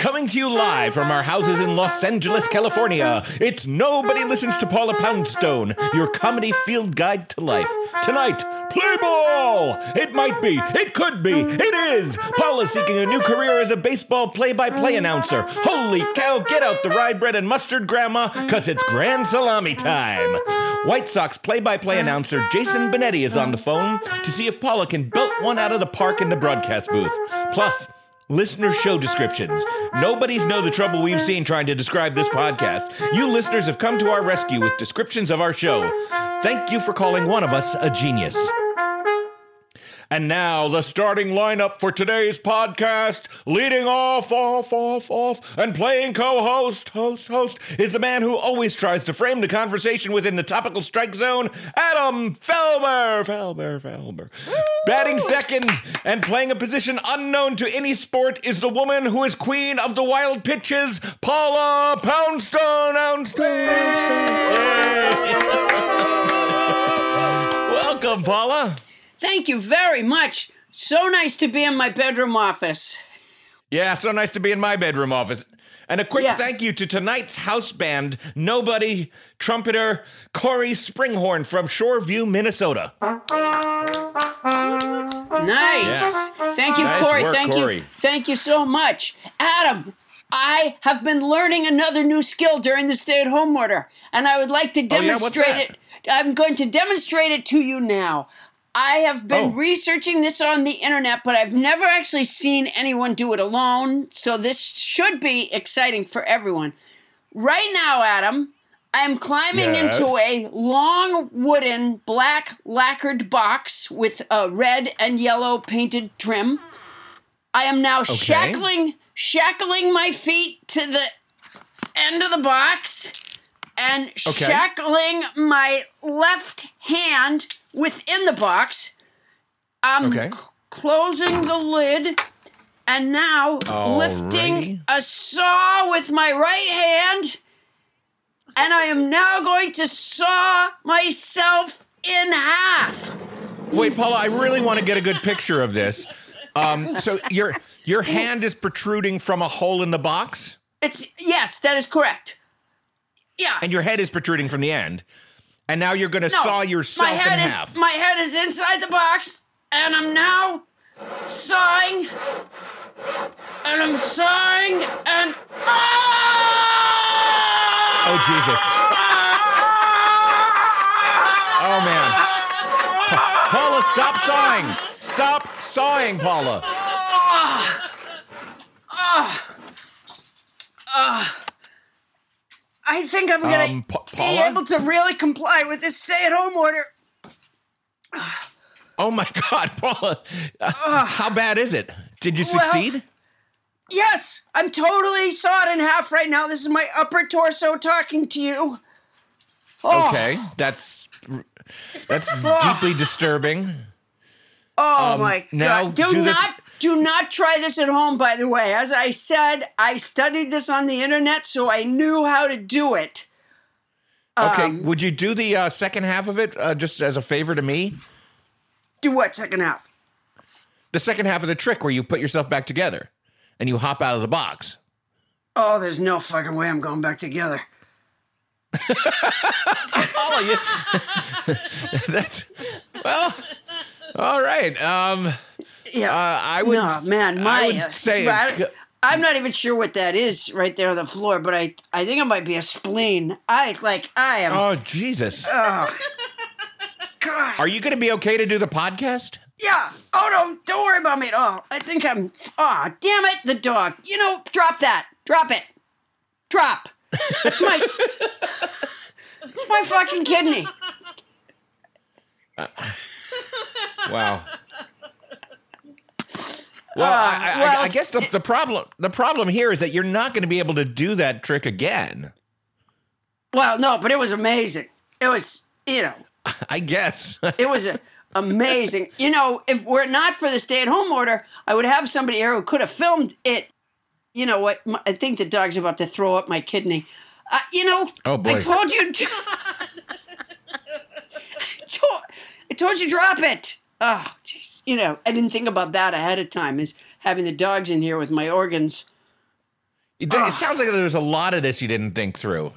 Coming to you live from our houses in Los Angeles, California, it's Nobody Listens to Paula Poundstone, your comedy field guide to life. Tonight, play ball! It might be, it could be, it is! Paula's seeking a new career as a baseball play by play announcer. Holy cow, get out the rye bread and mustard, Grandma, because it's grand salami time. White Sox play by play announcer Jason Benetti is on the phone to see if Paula can belt one out of the park in the broadcast booth. Plus, Listener show descriptions. Nobody's know the trouble we've seen trying to describe this podcast. You listeners have come to our rescue with descriptions of our show. Thank you for calling one of us a genius. And now, the starting lineup for today's podcast, leading off, off, off, off, and playing co host, host, host, is the man who always tries to frame the conversation within the topical strike zone, Adam Felber. Felber, Felber. Batting second and playing a position unknown to any sport is the woman who is queen of the wild pitches, Paula Poundstone. Poundstone, Poundstone. Welcome, Paula. Thank you very much. So nice to be in my bedroom office. Yeah, so nice to be in my bedroom office. And a quick Yeah. thank you to tonight's house band, Nobody trumpeter Cory Springhorn from Shoreview, Minnesota. Nice. Yeah. Thank you, Nice Cory. work, Thank Cory. you. Thank you so much. Adam, I have been learning another new skill during the stay at home order, and I would like to demonstrate Oh, yeah? What's demonstrate that? it. I'm going to demonstrate it to you now. I have been Oh. researching this on the internet, but I've never actually seen anyone do it alone, so this should be exciting for everyone. Right now, Adam, I'm climbing Yes. into a long wooden black lacquered box with a red and yellow painted trim. I am now shackling shackling my feet to the end of the box and Okay. shackling my left hand within the box. I'm Okay. c- closing the lid and now lifting a saw with my right hand and I am now going to saw myself in half. Wait, Paula, I really want to get a good picture of this. Um, so your your hand is protruding from a hole in the box, It's yes, that is correct. Yeah. and your head is protruding from the end. And now you're going to No, saw yourself my head in is, half. My head is inside the box, and I'm now sawing, and I'm sawing, and oh Jesus! Oh man! Paula, stop sawing! Stop sawing, Paula. Ah. Ah. Ah. I think I'm gonna Um, Pa- be able to really comply with this stay-at-home order. Oh my God, Paula! Uh, how bad is it? Did you Well- succeed? Yes, I'm totally sawed in half right now. This is my upper torso talking to you. Oh, Okay, that's that's deeply disturbing. Oh Um, my god! Do, do the- not do not try this at home. By the way, as I said, I studied this on the internet, so I knew how to do it. Okay, Um, would you do the uh, second half of it uh, just as a favor to me? Do what second half? The second half of the trick where you put yourself back together and you hop out of the box. Oh, there's no fucking way I'm going back together. Paula, you, that's well. All right. Um, Yeah. uh, I would. no, man, my I would uh, say. I, I'm not even sure what that is right there on the floor, but I I think it might be a spleen. I like I am. Oh Jesus! Ugh. God. Are you going to be okay to do the podcast? Yeah. Oh no, don't worry about me at all. I think I'm. Ah, damn it, the dog. You know, drop that. Drop it. Drop. It's my. it's my fucking kidney. Wow. Well, I, I, Uh, well, I guess the, the problem the problem here is that you're not going to be able to do that trick again. Well, no, but it was amazing. It was, you know, I guess. it was a, amazing. You know, if were it not for the stay-at-home order, I would have somebody here who could have filmed it. You know what? My- I think the dog's about to throw up my kidney. Uh, you know, Oh, boy. I told you. I I told you drop it. Oh, jeez. You know, I didn't think about that ahead of time. Is having the dogs in here with my organs. It, it ah. sounds like there's a lot of this you didn't think through.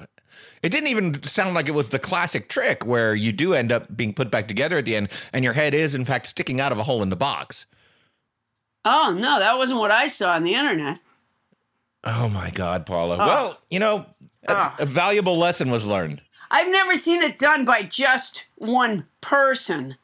It didn't even sound like it was the classic trick where you do end up being put back together at the end and your head is, in fact, sticking out of a hole in the box. Oh no, that wasn't what I saw on the internet. Oh my God, Paula. Ah. Well, you know, Ah. a valuable lesson was learned. I've never seen it done by just one person.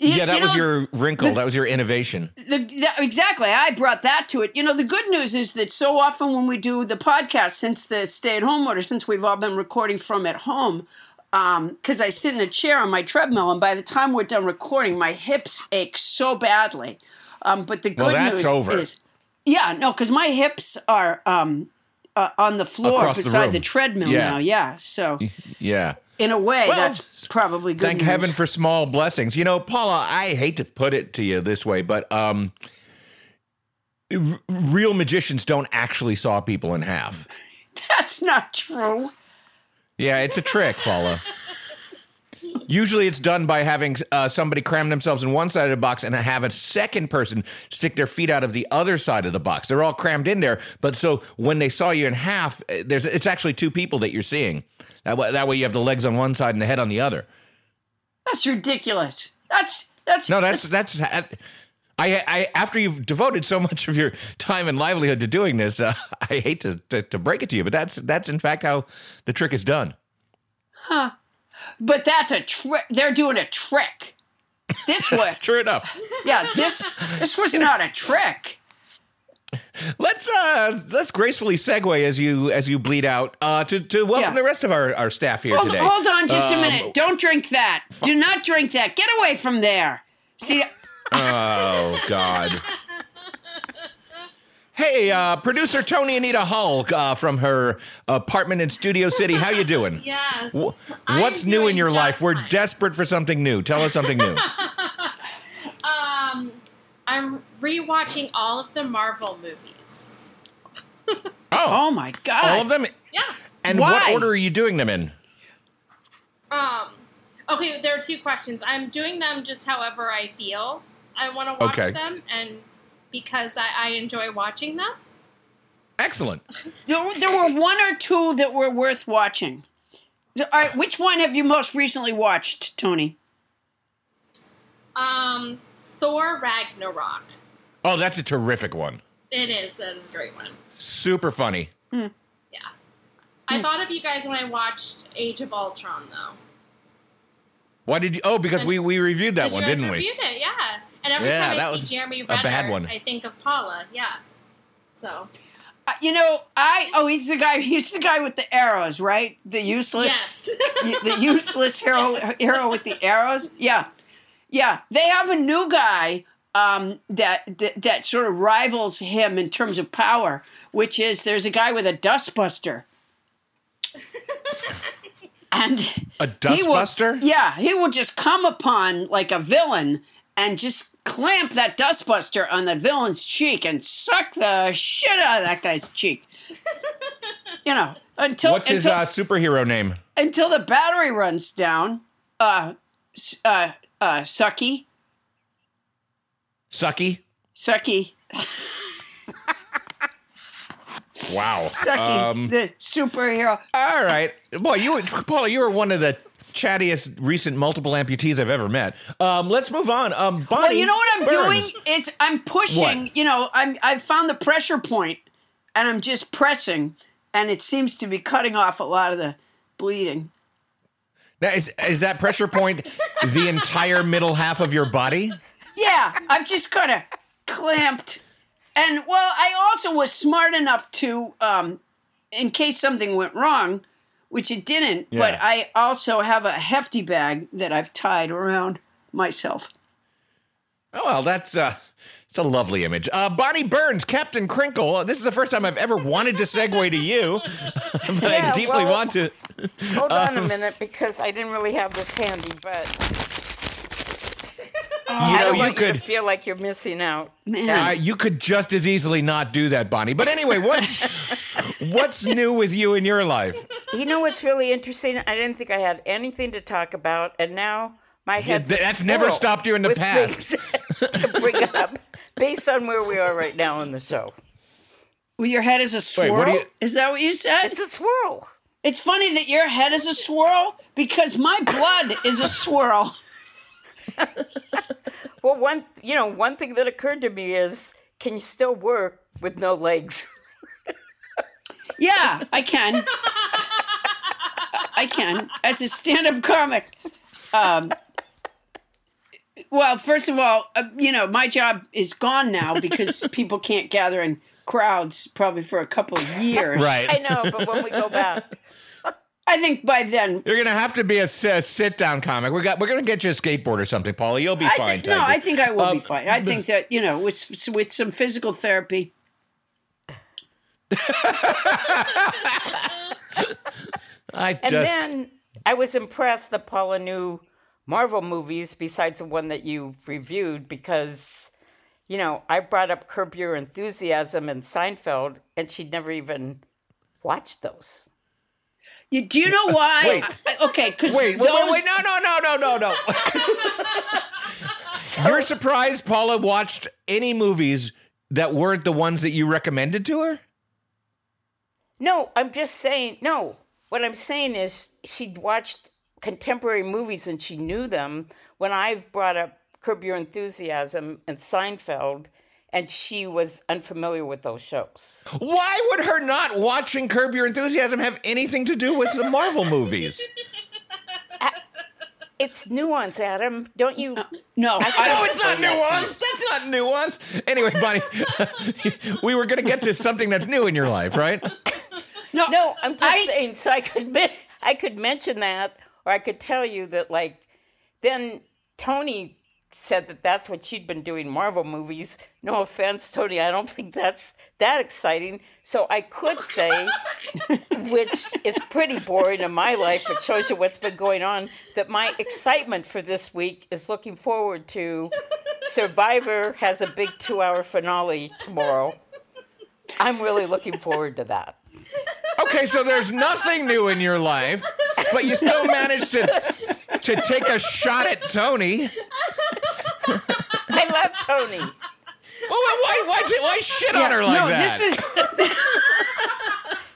You- yeah, that you was know, your wrinkle. the- that was your innovation. the, that, exactly. I brought that to it. You know, the good news is that so often when we do the podcast, since the stay-at-home order, since we've all been recording from at home, because I sit in a chair on my treadmill, and by the time we're done recording, my hips ache so badly. Um, but the good Well, news over. is, yeah, no, because my hips are um, uh, on the floor Across beside room. the, treadmill Yeah. now. Yeah, so Yeah. In a way, Well, that's probably good. Thank news. heaven for small blessings. You know, Paula, I hate to put it to you this way, but um, r- real magicians don't actually saw people in half. that's not true. Yeah, it's a trick, Paula. Usually it's done by having uh, somebody cram themselves in one side of the box and have a second person stick their feet out of the other side of the box. They're all crammed in there, but so when they saw you in half, uh, there's it's actually two people that you're seeing. That way, that way you have the legs on one side and the head on the other. That's ridiculous. That's that's No, that's that's. I, I after you've devoted so much of your time and livelihood to doing this, uh, I hate to, to to break it to you, but that's that's in fact how the trick is done. Huh? But that's a trick. They're doing a trick. This was, True enough. yeah. This this was not a trick. Let's uh let's gracefully segue as you as you bleed out uh to to welcome Yeah. the rest of our our staff here Hold, today. hold on just a Um, minute. Don't drink that. Do not drink that. Get away from there. See, Oh God. Hey, uh, producer Toni Anita Hull uh, from her apartment in Studio City. How you doing? Yes. Wh- I'm What's new in your just life? We're desperate for something new. Tell us something new. Um, I'm rewatching all of the Marvel movies. Oh, oh my god. all of them. Yeah. And Why? what order are you doing them in? Um. Okay, there are two questions. I'm doing them just however I feel. I want to watch Okay. them, and because I, I enjoy watching them. Excellent. There, there were one or two that were worth watching. All right, which one have you most recently watched, Toni? Um, Thor Ragnarok. Oh, that's a terrific one. It is. That is a great one. Super funny. Yeah. I Hmm. thought of you guys when I watched Age of Ultron, though. Why did you? Oh, because we we reviewed that one, you didn't we? reviewed it, yeah. And every Yeah, time that I see Jeremy a bad one. I think of Paula. Yeah. So Uh, you know, I oh he's the guy. He's the guy with the arrows, right? The useless, Yes. the useless hero hero with the arrows. Yeah, yeah. They have a new guy um, that, that that sort of rivals him in terms of power, which is there's a guy with a dustbuster. And A he will- dustbuster? yeah, he will just come upon like a villain and just clamp that dustbuster on the villain's cheek and suck the shit out of that guy's cheek. you know, until What's his uh, superhero name? until the battery runs down. Uh, uh, uh, Sucky, Sucky. Sucky, Wow. Sucky, Um, the superhero. all right. Boy, you Paula, you were one of the chattiest recent multiple amputees I've ever met. Um, let's move on. Um, Bonnie Well, you know what I'm Burns. doing is I'm pushing. What? You know, I'm I've found the pressure point and I'm just pressing, and it seems to be cutting off a lot of the bleeding. Now, is, is that pressure point the entire middle half of your body? Yeah, I've just kind of clamped. And well, I also was smart enough to, um, in case something went wrong, which it didn't, but I also have a hefty bag that I've tied around myself. Oh well, that's uh, it's a lovely image. Uh, Bonnie Burns, Captain Crinkle. This is the first time I've ever wanted to segue to you, but I deeply well- want to. Hold on Um, a minute because I didn't really have this handy, but You I know, don't you want you to could. feel like you're missing out. Man. Uh, you could just as easily not do that, Bonnie. But anyway, what's what's new with you in your life? You know what's really interesting? I didn't think I had anything to talk about, and now my head's th- a that's never stopped you in the past. to bring up based on where we are right now in the show. Well, your head is a swirl. what do you- Is that what you said? It's a swirl. It's funny that your head is a swirl because my blood is a swirl. Well, one you know one thing that occurred to me is, can you still work with no legs? Yeah, I can. I can. As a stand-up comic. Um, well, first of all, uh, you know, my job is gone now because people can't gather in crowds probably for a couple of years. Right. I know, but when we go back, I think by then You're gonna have to be a, sit down comic. We got. We're gonna get you a skateboard or something, Paula. You'll be I fine. think, no, I think I will Um, be fine. I think that you know, with with some physical therapy, I and just. then I was impressed that Paula knew Marvel movies besides the one that you reviewed because, you know, I brought up Curb Your Enthusiasm and Seinfeld, and she'd never even watched those. You, do you know why? Wait. I- I- okay, because Wait, wait, wait, wait, no, no, no, no, no, no. You're surprised Paula watched any movies that weren't the ones that you recommended to her? No, I'm just saying, no. What I'm saying is she'd watched contemporary movies and she knew them when I've brought up Curb Your Enthusiasm and Seinfeld, and she was unfamiliar with those shows. Why would her not watching Curb Your Enthusiasm have anything to do with the Marvel movies? It's nuance, Adam. Don't you? Uh, no, I, No, it's not nuance. That's not nuance. Anyway, Bonnie, we were going to get to something that's new in your life, right? no, No, I'm just I- saying. So I could I could mention that, or I could tell you that, like, then Toni said that that's what she'd been doing Marvel movies. No offense, Toni. I don't think that's that exciting. So I could say, which is pretty boring in my life, but shows you what's been going on, that my excitement for this week is looking forward to Survivor has a big two hour finale tomorrow. I'm really looking forward to that. Okay, so there's nothing new in your life, but you still managed to to take a shot at Toni. I love Toni. Well, why, why, why, why shit on her like no, that? this is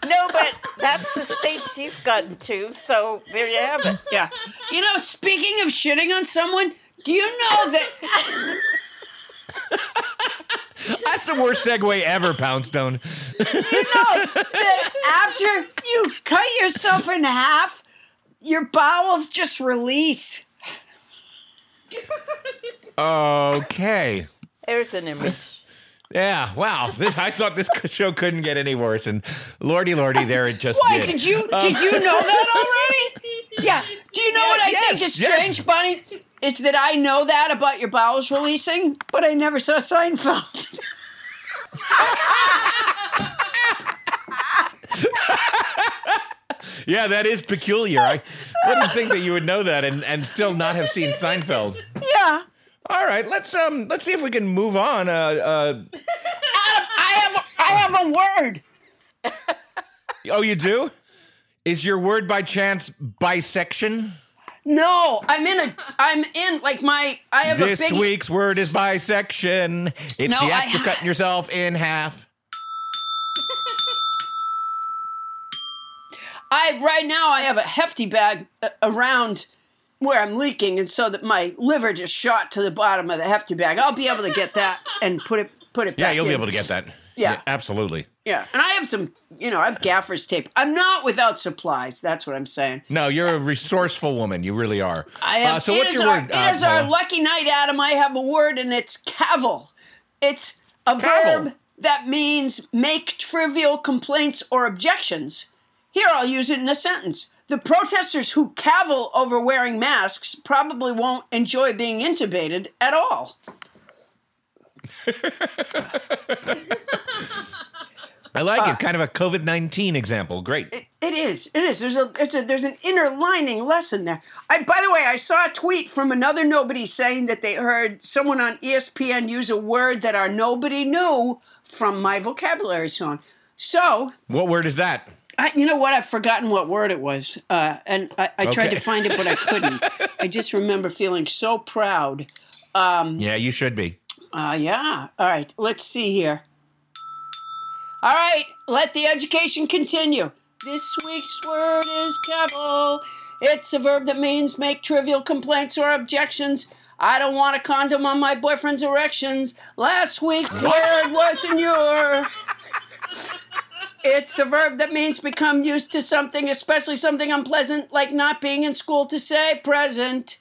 No, but that's the state she's gotten to. So there you have it. yeah. You know, speaking of shitting on someone, do you know that? That's the worst segue ever, Poundstone. Do you know that after you cut yourself in half, your bowels just release. Okay. There's an image. Yeah, wow. This, I thought this show couldn't get any worse, and lordy, lordy, there it just Why did. did you um, did you know that already? Yeah. Do you know what I think yes, is yes. strange, Bunny? Is that I know that about your bowels releasing, but I never saw Seinfeld. Yeah, that is peculiar. I wouldn't think that you would know that and, and still not have seen Seinfeld. yeah. All right, let's um let's see if we can move on. Uh, uh Adam, I have I have a word. oh, you do? Is your word by chance bisection? No, I'm in a I'm in like my I have This a big week's word is bisection. It's No, the act of cutting yourself in half. I right now I have a hefty bag uh, around where I'm leaking, and so that my liver just shot to the bottom of the hefty bag. I'll be able to get that and put it put it Yeah, you'll be able to get that. Yeah. absolutely. Yeah. And I have some, you know, I have gaffer's tape. I'm not without supplies. That's what I'm saying. No, you're a resourceful woman. You really are. I have, uh, so what's your our, word? it uh, is our lucky night, Adam. I have a word, and it's cavil. It's a Cavil. verb that means make trivial complaints or objections. Here, I'll use it in a sentence. The protesters who cavil over wearing masks probably won't enjoy being intubated at all. I like it. Uh, kind of a COVID nineteen example. Great. It is. It is. There's a, it's a there's an inner lining lesson there. I by the way, I saw a tweet from another nobody saying that they heard someone on ESPN use a word that our nobody knew from my vocabulary song. So, What word is that? I, you know what? I've forgotten what word it was, uh, and I, I tried Okay. to find it, but I couldn't. I just remember feeling so proud. Yeah, you should be. Uh, yeah. All right. Let's see here. All right. Let the education continue. This week's word is cavil. It's a verb that means make trivial complaints or objections. I don't want a condom on my boyfriend's erections. Last week's word was inure. It's a verb that means become used to something, especially something unpleasant, like not being in school to say present.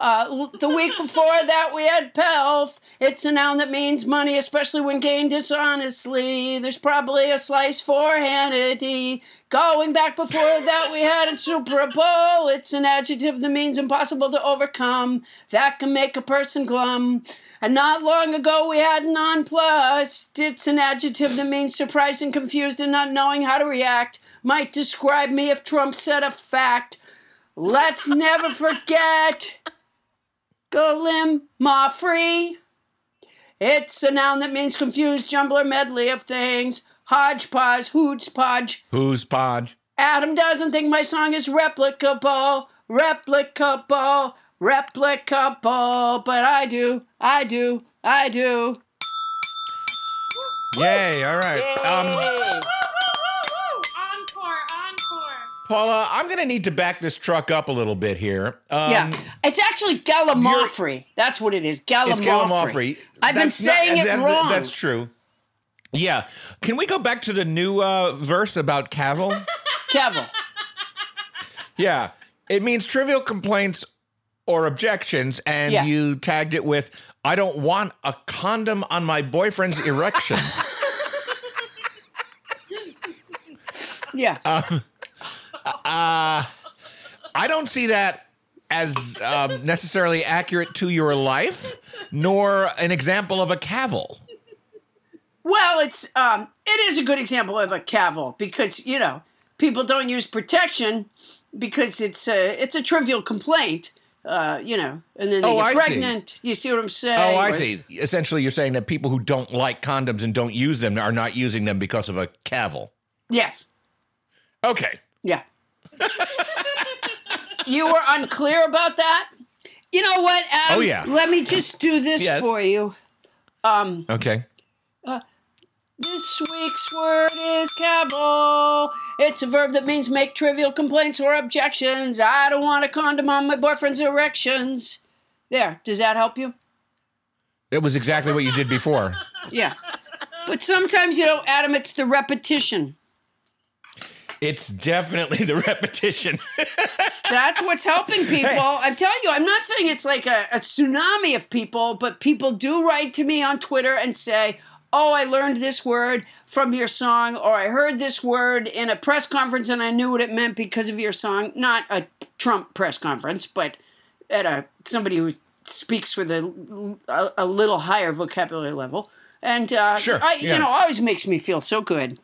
Uh, the week before that, we had pelf. It's a noun that means money, especially when gained dishonestly. There's probably a slice for Hannity. Going back before that, we had Bowl. It's an adjective that means impossible to overcome. That can make a person glum. And not long ago, we had nonplussed. It's an adjective that means surprised and confused and not knowing how to react. Might describe me if Trump said a fact. Let's never forget. Golim Mafri. It's a noun that means confused jumbler medley of things. Hodgepodge, hoots podge. Who's Podge? Adam doesn't think my song is replicable, replicable, replicable, but I do, I do, I do. Yay! All right. Um, Yay. Encore, encore. Paula, I'm going to need to back this truck up a little bit here. Um, Yeah, it's actually Gallimaufry. That's what it is. Gallimaufry. I've been That's not- saying it that- wrong. That's true. Yeah. Can we go back to the new uh, verse about cavil? Kevin. yeah. It means trivial complaints or objections, and Yeah. you tagged it with, I don't want a condom on my boyfriend's erection. Yes. Uh, I don't see that as um, necessarily accurate to your life, nor an example of a cavil. Well, it's um, it is a good example of a cavil because you know people don't use protection because it's a it's a trivial complaint, uh, you know, and then they Oh, get I see. pregnant. You see what I'm saying? Oh, I Or- see. Essentially, you're saying that people who don't like condoms and don't use them are not using them because of a cavil. Yes. Okay. Yeah. You were unclear about that. You know what, Adam? Oh, yeah. Let me just do this Yes. for you. Um, Okay. This week's word is cavil. It's a verb that means make trivial complaints or objections. I don't want a condom on my boyfriend's erections. There. Does that help you? It was exactly what you did before. Yeah. But sometimes, you know, Adam, it's the repetition. It's definitely the repetition. That's what's helping people. I'm telling you, I'm not saying it's like a, a tsunami of people, but people do write to me on Twitter and say, Oh, I learned this word from your song, or I heard this word in a press conference and I knew what it meant because of your song. Not a Trump press conference, but at a somebody who speaks with a, a, a little higher vocabulary level. And uh, Sure, I, yeah. you know, always makes me feel so good.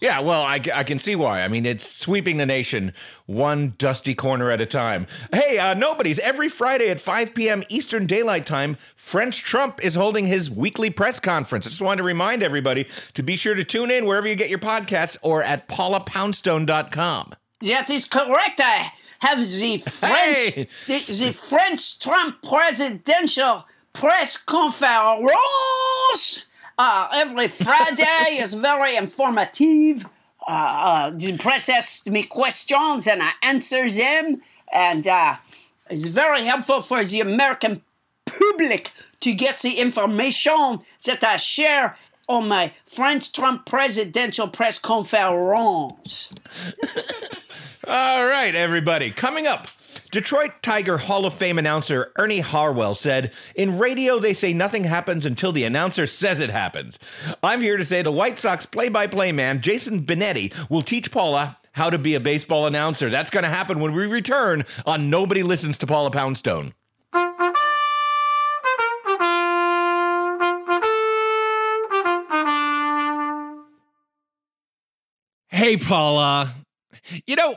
Yeah, well, I, I can see why. I mean, it's sweeping the nation one dusty corner at a time. Hey, uh, nobody's. Every Friday at 5 p.m. Eastern Daylight Time, French Trump is holding his weekly press conference. I just wanted to remind everybody to be sure to tune in wherever you get your podcasts or at paulapoundstone.com. That is correct. I have the French, Hey! the, the French Trump presidential press conference. Uh, every Friday is very informative. Uh, uh, the press asks me questions and I answer them, and uh, it's very helpful for the American public to get the information that I share on my French Trump presidential press conference. All right, everybody. Coming up, Detroit Tiger Hall of Fame announcer Ernie Harwell said, In radio, they say nothing happens until the announcer says it happens. I'm here to say the White Sox play by play man, Jason Benetti, will teach Paula how to be a baseball announcer. That's going to happen when we return on Nobody Listens to Paula Poundstone. Hey, Paula. You know,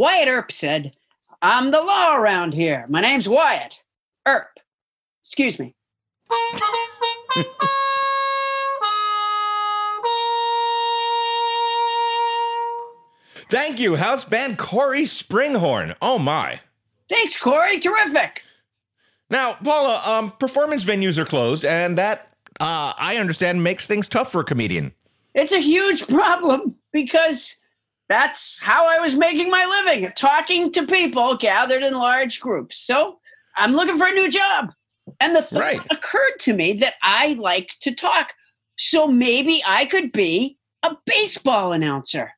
Wyatt Earp said, I'm the law around here. My name's Wyatt Earp. Excuse me. Thank you, house band Cory Springhorn. Oh my. Thanks, Cory. Terrific. Now, Paula, um, performance venues are closed, and that, uh, I understand, makes things tough for a comedian. It's a huge problem because that's how I was making my living, talking to people gathered in large groups. So I'm looking for a new job. And the thought Right. occurred to me that I like to talk. So maybe I could be a baseball announcer.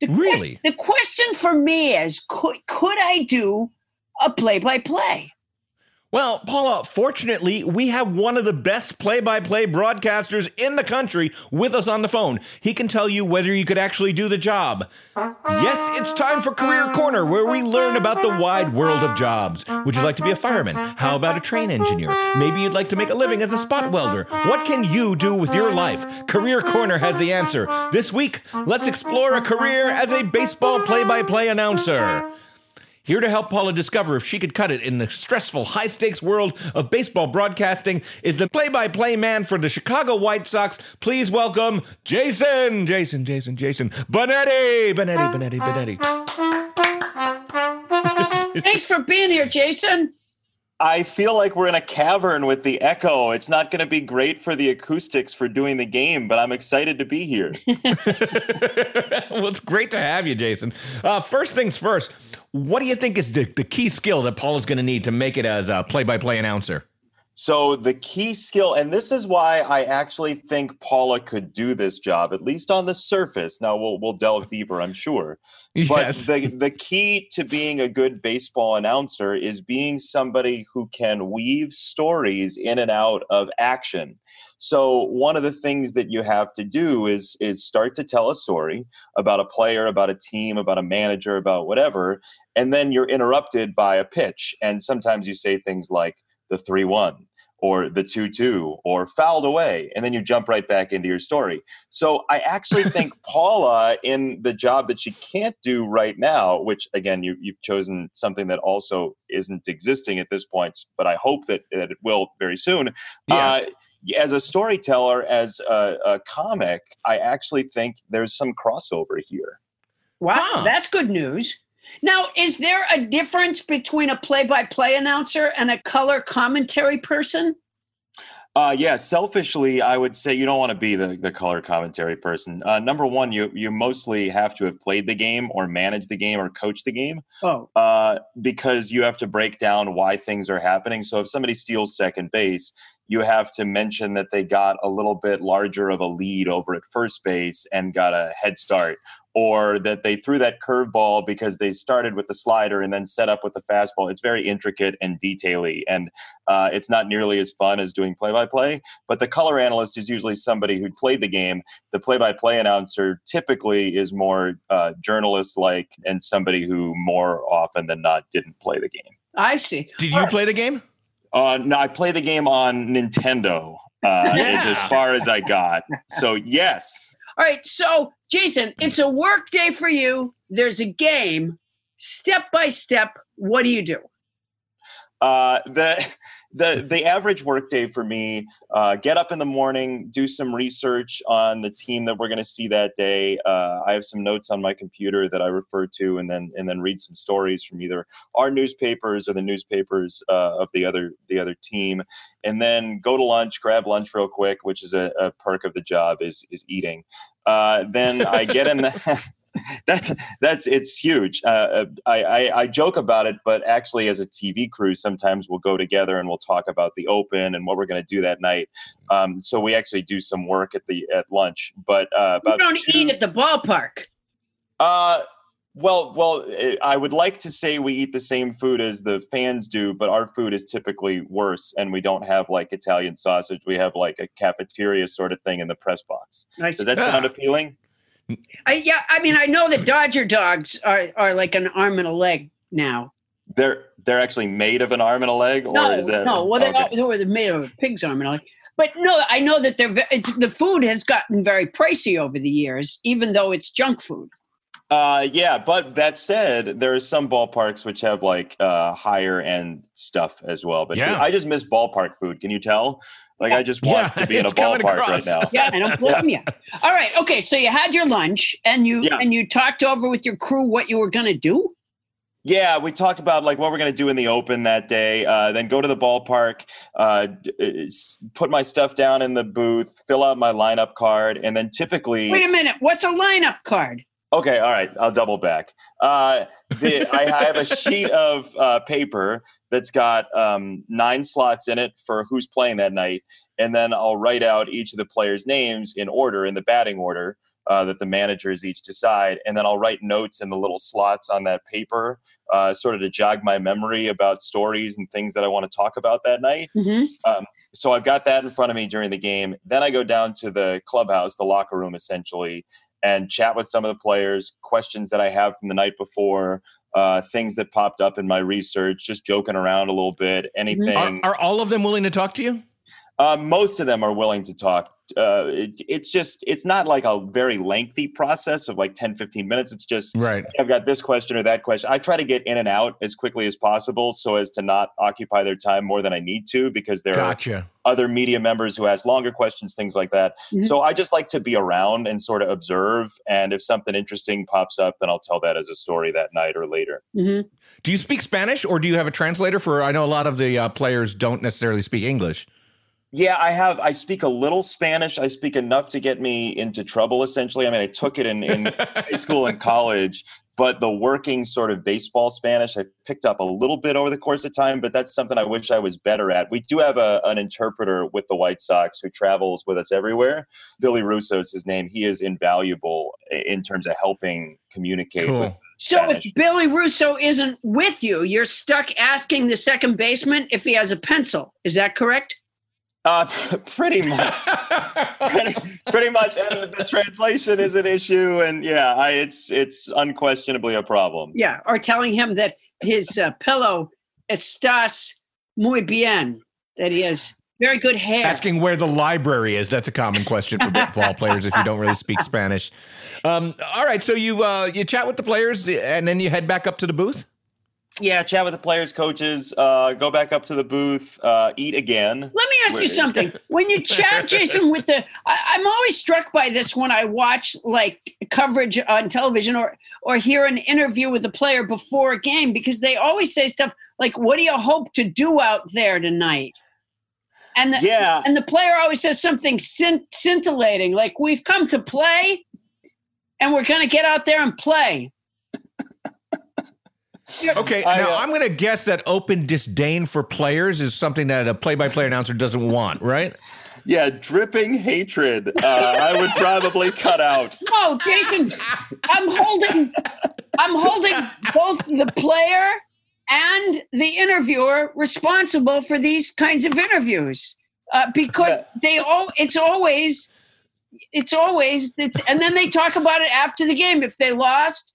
The que- Really? the question for me is could, could I do a play by play? Well, Paula, fortunately, we have one of the best play by play broadcasters in the country with us on the phone. He can tell you whether you could actually do the job. Yes, it's time for Career Corner, where we learn about the wide world of jobs. Would you like to be a fireman? How about a train engineer? Maybe you'd like to make a living as a spot welder. What can you do with your life? Career Corner has the answer. This week, let's explore a career as a baseball play by play announcer. Here to help Paula discover if she could cut it in the stressful, high stakes world of baseball broadcasting is the play by play man for the Chicago White Sox. Please welcome Jason, Jason, Jason, Jason, Benetti, Benetti, Benetti, Benetti. Thanks for being here, Jason. I feel like we're in a cavern with the echo. It's not going to be great for the acoustics for doing the game, but I'm excited to be here. well, it's great to have you, Jason. Uh, first things first, what do you think is the, the key skill that Paula's going to need to make it as a play by play announcer? So the key skill, and this is why I actually think Paula could do this job, at least on the surface. Now we'll we'll delve deeper, I'm sure. Yes. But the the key to being a good baseball announcer is being somebody who can weave stories in and out of action. So one of the things that you have to do is is start to tell a story about a player, about a team, about a manager, about whatever, and then you're interrupted by a pitch. And sometimes you say things like the 3 1 or the 2 2 or fouled away. And then you jump right back into your story. So I actually think Paula, in the job that she can't do right now, which again, you, you've chosen something that also isn't existing at this point, but I hope that, that it will very soon. Yeah. Uh, as a storyteller, as a, a comic, I actually think there's some crossover here. Wow, Huh. that's good news. Now, is there a difference between a play by play announcer and a color commentary person? Uh, yeah, selfishly, I would say you don't want to be the, the color commentary person. Uh, number one, you you mostly have to have played the game or managed the game or coached the game Oh, uh, because you have to break down why things are happening. So if somebody steals second base, you have to mention that they got a little bit larger of a lead over at first base and got a head start, or that they threw that curveball because they started with the slider and then set up with the fastball. It's very intricate and detaily, and uh, it's not nearly as fun as doing play-by-play. But the color analyst is usually somebody who played the game. The play-by-play announcer typically is more uh, journalist-like and somebody who more often than not didn't play the game. I see. Did you play the game? Uh, no, I play the game on Nintendo. Uh, Is as far as I got. So yes, All right, so Jason, it's a work day for you. There's a game. Step by step, what do you do? uh, the the the average workday for me: uh, get up in the morning, do some research on the team that we're going to see that day. Uh, I have some notes on my computer that I refer to, and then and then read some stories from either our newspapers or the newspapers uh, of the other the other team, and then go to lunch, grab lunch real quick, which is a, a perk of the job is is eating. Uh, then I get in the. that's that's it's huge. Uh, I, I I joke about it, but actually, as a TV crew, sometimes we'll go together and we'll talk about the open and what we're going to do that night. Um, so we actually do some work at the at lunch. But uh, You about don't two- eat at the ballpark. uh, well, well, I would like to say we eat the same food as the fans do, but our food is typically worse, and we don't have like Italian sausage. We have like a cafeteria sort of thing in the press box. I Does that sound appealing? I, yeah, I mean, I know that Dodger dogs are, are like an arm and a leg now. They're they're actually made of an arm and a leg, or No, is that no, well, they're, okay. not, they were made of a pig's arm and a leg. But no, I know that they're the food has gotten very pricey over the years, even though it's junk food. Uh, yeah, but that said, there are some ballparks which have like uh, higher end stuff as well. But Yeah. I just miss ballpark food. Can you tell? Like I just want Yeah, to be in a ballpark right now. Yeah, I don't blame you. All right, okay. So you had your lunch, and you Yeah. and you talked over with your crew what you were going to do. Yeah, we talked about like what we're gonna do in the open that day. Uh, then go to the ballpark, uh, put my stuff down in the booth, fill out my lineup card, and then typically. Wait a minute. What's a lineup card? Okay, all right, I'll double back. Uh, the, I, I have a sheet of uh, paper that's got um, nine slots in it for who's playing that night, and then I'll write out each of the players' names in order, in the batting order. uh, that the managers each decide, and then I'll write notes in the little slots on that paper, uh, sort of to jog my memory about stories and things that I want to talk about that night. Mhm. Um, so I've got that in front of me during the game. Then I go down to the clubhouse, the locker room, essentially, and chat with some of the players, questions that I have from the night before, uh, things that popped up in my research, just joking around a little bit, anything. Are, are all of them willing to talk to you? Uh, most of them are willing to talk. Uh, it, it's just, it's not like a very lengthy process of like 10, 15 minutes. It's just, Right. I've got this question or that question. I try to get in and out as quickly as possible so as to not occupy their time more than I need to because there are other media members who ask longer questions, things like that. Mhm. So I just like to be around and sort of observe. And if something interesting pops up, then I'll tell that as a story that night or later. Mhm. Do you speak Spanish or do you have a translator for? I know a lot of the uh, players don't necessarily speak English. Yeah, I have. I speak a little Spanish. I speak enough to get me into trouble, essentially. I mean, I took it in, in high school and college, but the working sort of baseball Spanish I picked up a little bit over the course of time, but that's something I wish I was better at. We do have a, an interpreter with the White Sox who travels with us everywhere. Billy Russo is his name. He is invaluable in terms of helping communicate with Cool. So Spanish. if Billy Russo isn't with you, you're stuck asking the second baseman if he has a pencil. Is that correct? Uh, pretty much. pretty, pretty much and the translation is an issue and yeah I, it's it's unquestionably a problem Yeah, or telling him that his uh, pillow estás muy bien, that he has very good hair. Asking where the library is. That's a common question for ball players if you don't really speak Spanish. Um, all right. So you uh, you chat with the players and then you head back up to the booth. Yeah chat with the players coaches uh, go back up to the booth uh, eat again Let me ask you something. When you chat, Jason, with the, I, I'm always struck by this when I watch like coverage on television or or hear an interview with a player before a game because they always say stuff like, "What do you hope to do out there tonight?" And the, yeah and the player always says something scint- scintillating, like, "We've come to play, and we're going to get out there and play." Okay. I, now uh, I'm going to guess that open disdain for players is something that a play-by-play announcer doesn't want, right? yeah dripping hatred uh, i would probably cut out No, Jason, I'm holding I'm holding both the player and the interviewer responsible for these kinds of interviews. Uh, because Yeah. they all it's always it's always it's, and then they talk about it after the game if they lost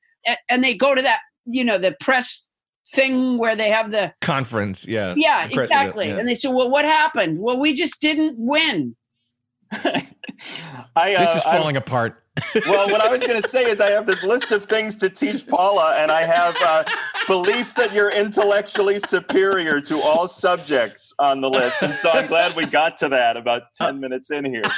and they go to that you know the press thing where they have the Conference. Yeah. yeah exactly yeah. and they said, well what happened well we just didn't win I, uh, This is falling apart. well, what I was going to say is I have this list of things to teach Paula, and I have uh, belief that you're intellectually superior to all subjects on the list. And so I'm glad we got to that about 10 minutes in here.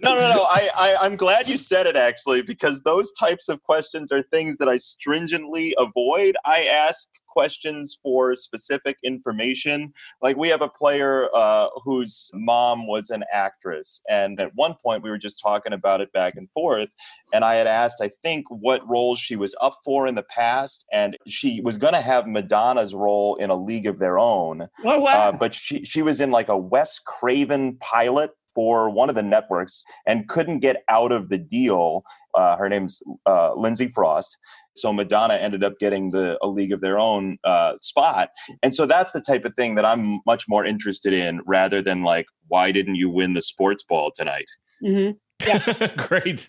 No, no, no. I, I, I'm glad you said it actually, because those types of questions are things that I stringently avoid. I ask questions for specific information. Like we have a player uh, whose mom was an actress, and at one point we were just talking about it back and forth. And I had asked, I think, what roles she was up for in the past, and she was going to have Madonna's role in a League of Their Own well what uh, but she she was in like a Wes Craven pilot for one of the networks and couldn't get out of the deal. Uh, her name's uh, Lindsay Frost. So Madonna ended up getting the a League of Their Own uh, spot, and so that's the type of thing that I'm much more interested in, rather than like, why didn't you win the sports ball tonight? Mhm. Great.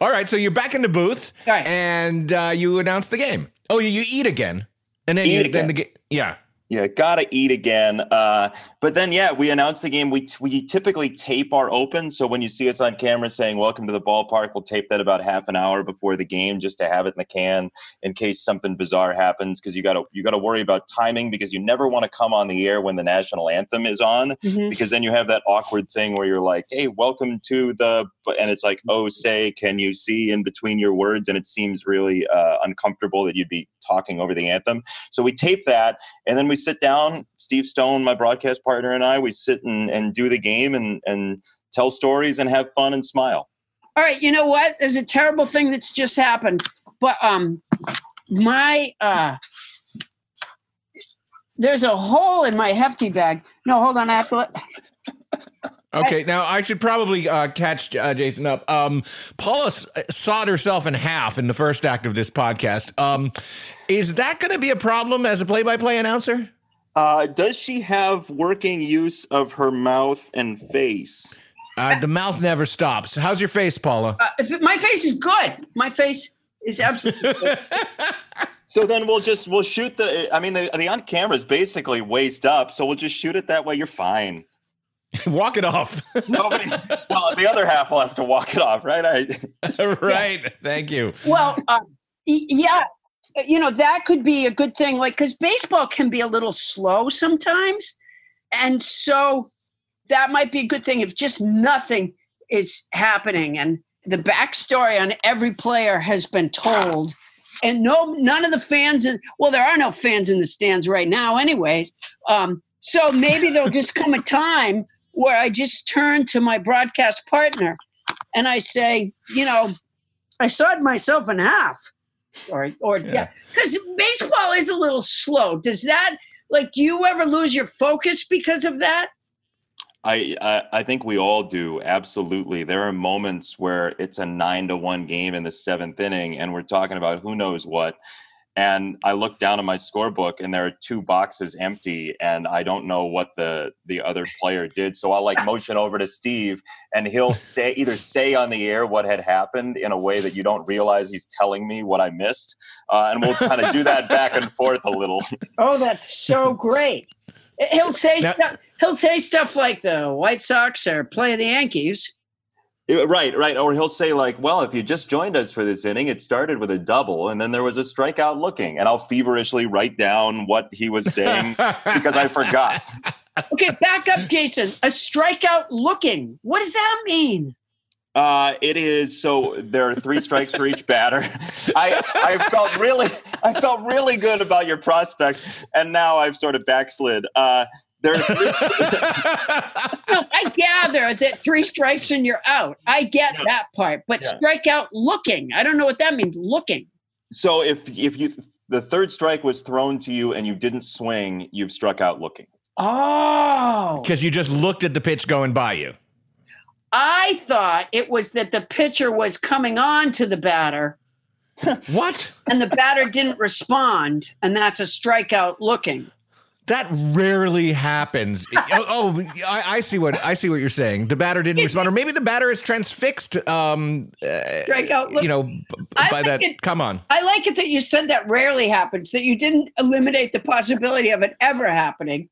All right. So you're back in the booth All right. and uh, you announce the game. Oh, you, you eat again. And then Eat you, again. then the game. Yeah. Yeah, gotta eat again. Uh, but then, yeah, we announce the game. We we typically tape our open, so when you see us on camera saying "Welcome to the ballpark," we'll tape that about half an hour before the game, just to have it in the can in case something bizarre happens. Because you gotta you gotta worry about timing because you never want to come on the air when the national anthem is on, Mhm. because then you have that awkward thing where you're like, "Hey, welcome to the," and it's like, "Oh, say, can you see in between your words?" And it seems really uh, uncomfortable that you'd be talking over the anthem. So we tape that, and then we sit down. Steve Stone, my broadcast partner, and I, we sit and, and do the game and and tell stories and have fun and smile. All right, you know what? There's a terrible thing that's just happened. But um my uh there's a hole in my hefty bag. No, hold on, I have to let Okay, now I should probably uh, catch uh, Jason up. Um, Paula s- sawed herself in half in the first act of this podcast. Um, is that going to be a problem as a play-by-play announcer? Uh, does she have working use of her mouth and face? Uh, the mouth never stops. How's your face, Paula? Uh, if it- my face is good. My face is absolutely good. So then we'll just we'll shoot the. I mean, the the on camera is basically waist up, so we'll just shoot it that way. You're fine. Walk it off. Nobody. well, the other half will have to walk it off, right? I, right. Thank you. Well, uh, y- yeah, you know that could be a good thing, like because baseball can be a little slow sometimes, and so that might be a good thing if just nothing is happening and the backstory on every player has been told, and no, none of the fans. In, well, there are no fans in the stands right now, anyways. Um, so maybe there'll just come a time where I just turn to my broadcast partner and I say, you know, I sawed myself in half. Or, or yeah, because baseball is a little slow. Does that like? Do you ever lose your focus because of that? I, I I think we all do. Absolutely. There are moments where it's a nine to one game in the seventh inning, and we're talking about who knows what. And I look down at my scorebook, and there are two boxes empty, and I don't know what the the other player did. So I'll like motion over to Steve, and he'll say either say on the air what had happened in a way that you don't realize he's telling me what I missed, uh, and we'll kind of do that back and forth a little. Oh, that's so great. He'll say Now- stuff, he'll say stuff like the White Sox are playing the Yankees. Yeah, Right, right. Or he'll say, like, well, if you just joined us for this inning, it started with a double and then there was a strikeout looking. And I'll feverishly write down what he was saying because I forgot. Okay, back up, Jason. A strikeout looking. What does that mean? Uh, it is so there are three strikes for each batter. I I felt really I felt really good about your prospects, and now I've sort of backslid. Uh, there are three, No, I gather that three strikes and you're out. I get that part, but Yeah. strikeout looking. I don't know what that means. Looking. so if if you the third strike was thrown to you and you didn't swing, you've struck out looking. Oh, Because you just looked at the pitch going by you. I thought it was that the pitcher was coming on to the batter What? and the batter didn't respond, and that's a strikeout looking. That rarely happens. oh, oh, I, I see what I see what you're saying. The batter didn't respond, or maybe the batter is transfixed. Um, uh, Strikeout you know, b- I by that. it- Come on. I like it that you said that rarely happens, that you didn't eliminate the possibility of it ever happening.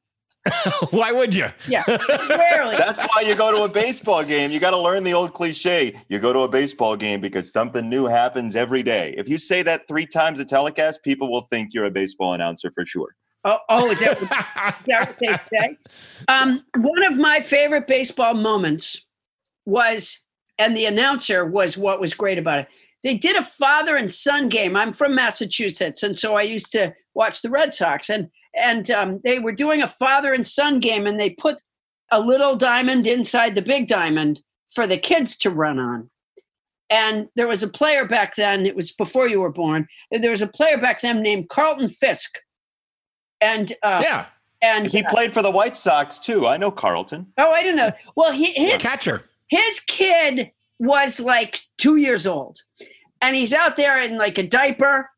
Why would you? Yeah, rarely. That's why you go to a baseball game. You got to learn the old cliche. You go to a baseball game because something new happens every day. If you say that three times a telecast, people will think you're a baseball announcer for sure. Oh, oh, is that, what, is that what they say? Um, one of my favorite baseball moments was, and the announcer was what was great about it. They did a father and son game. I'm from Massachusetts, and so I used to watch the Red Sox, and and um, they were doing a father and son game, and they put a little diamond inside the big diamond for the kids to run on. And there was a player back then. It was before you were born. There was a player back then named Carlton Fisk, and uh, yeah, and He played for the White Sox too. I know Carlton. oh, I didn't know. Well, he, his catcher. his kid was like two years old, and he's out there in like a diaper,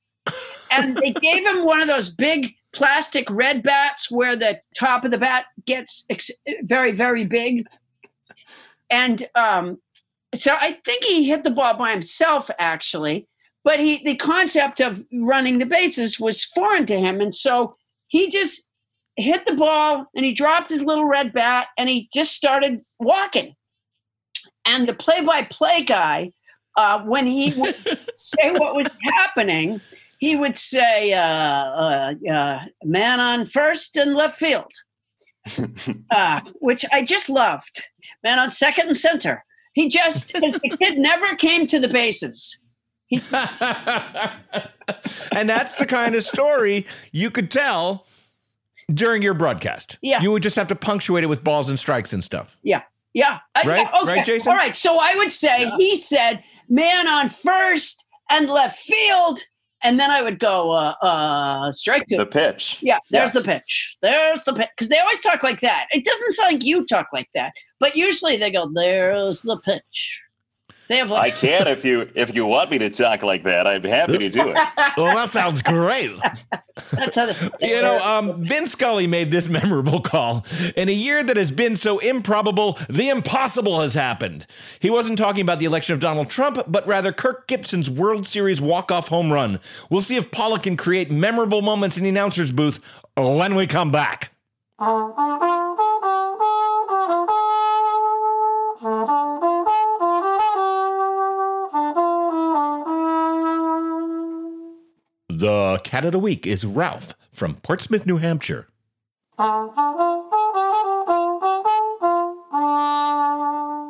and they gave him one of those big plastic red bats where the top of the bat gets ex- very very big, and um, so I think he hit the ball by himself actually, but he the concept of running the bases was foreign to him, and so he just hit the ball and he dropped his little red bat and he just started walking. And the play-by-play guy, uh, when he would say what was happening, he would say, uh, uh, uh, "Man on first and left field," uh, which I just loved. Man on second and center. He just because the kid never came to the bases. He, and that's the kind of story you could tell during your broadcast. Yeah. You would just have to punctuate it with balls and strikes and stuff. Yeah. Yeah. Uh, Right? yeah, okay. Right, Jason? All right. So I would say he said man on first and left field. and then I would go uh, uh, strike two. The pitch. yeah, there's Yeah. the pitch. There's the pitch because they always talk like that. It doesn't sound like you talk like that, but usually they go, "There's the pitch." They have I can if you if you want me to talk like that. I'm happy to do it. Well, that sounds great. that's how they- You know, um, Vin Scully made this memorable call. In a year that has been so improbable, the impossible has happened. He wasn't talking about the election of Donald Trump, but rather Kirk Gibson's World Series walk-off home run. We'll see if Paula can create memorable moments in the announcer's booth when we come back. The cat of the week is Ralph from Portsmouth, New Hampshire.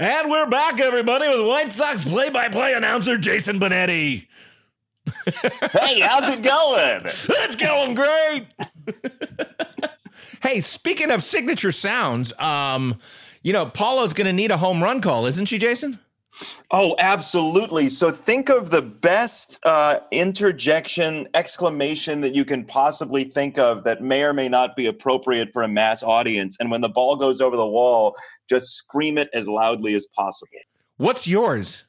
And we're back, everybody, with White Sox play by play announcer Jason Benetti. Hey, how's it going? It's going great. hey, speaking of signature sounds, um, you know, Paula's going to need a home run call, isn't she, Jason? Oh, absolutely. So think of the best uh, interjection, exclamation that you can possibly think of that may or may not be appropriate for a mass audience. And when the ball goes over the wall, just scream it as loudly as possible. What's yours?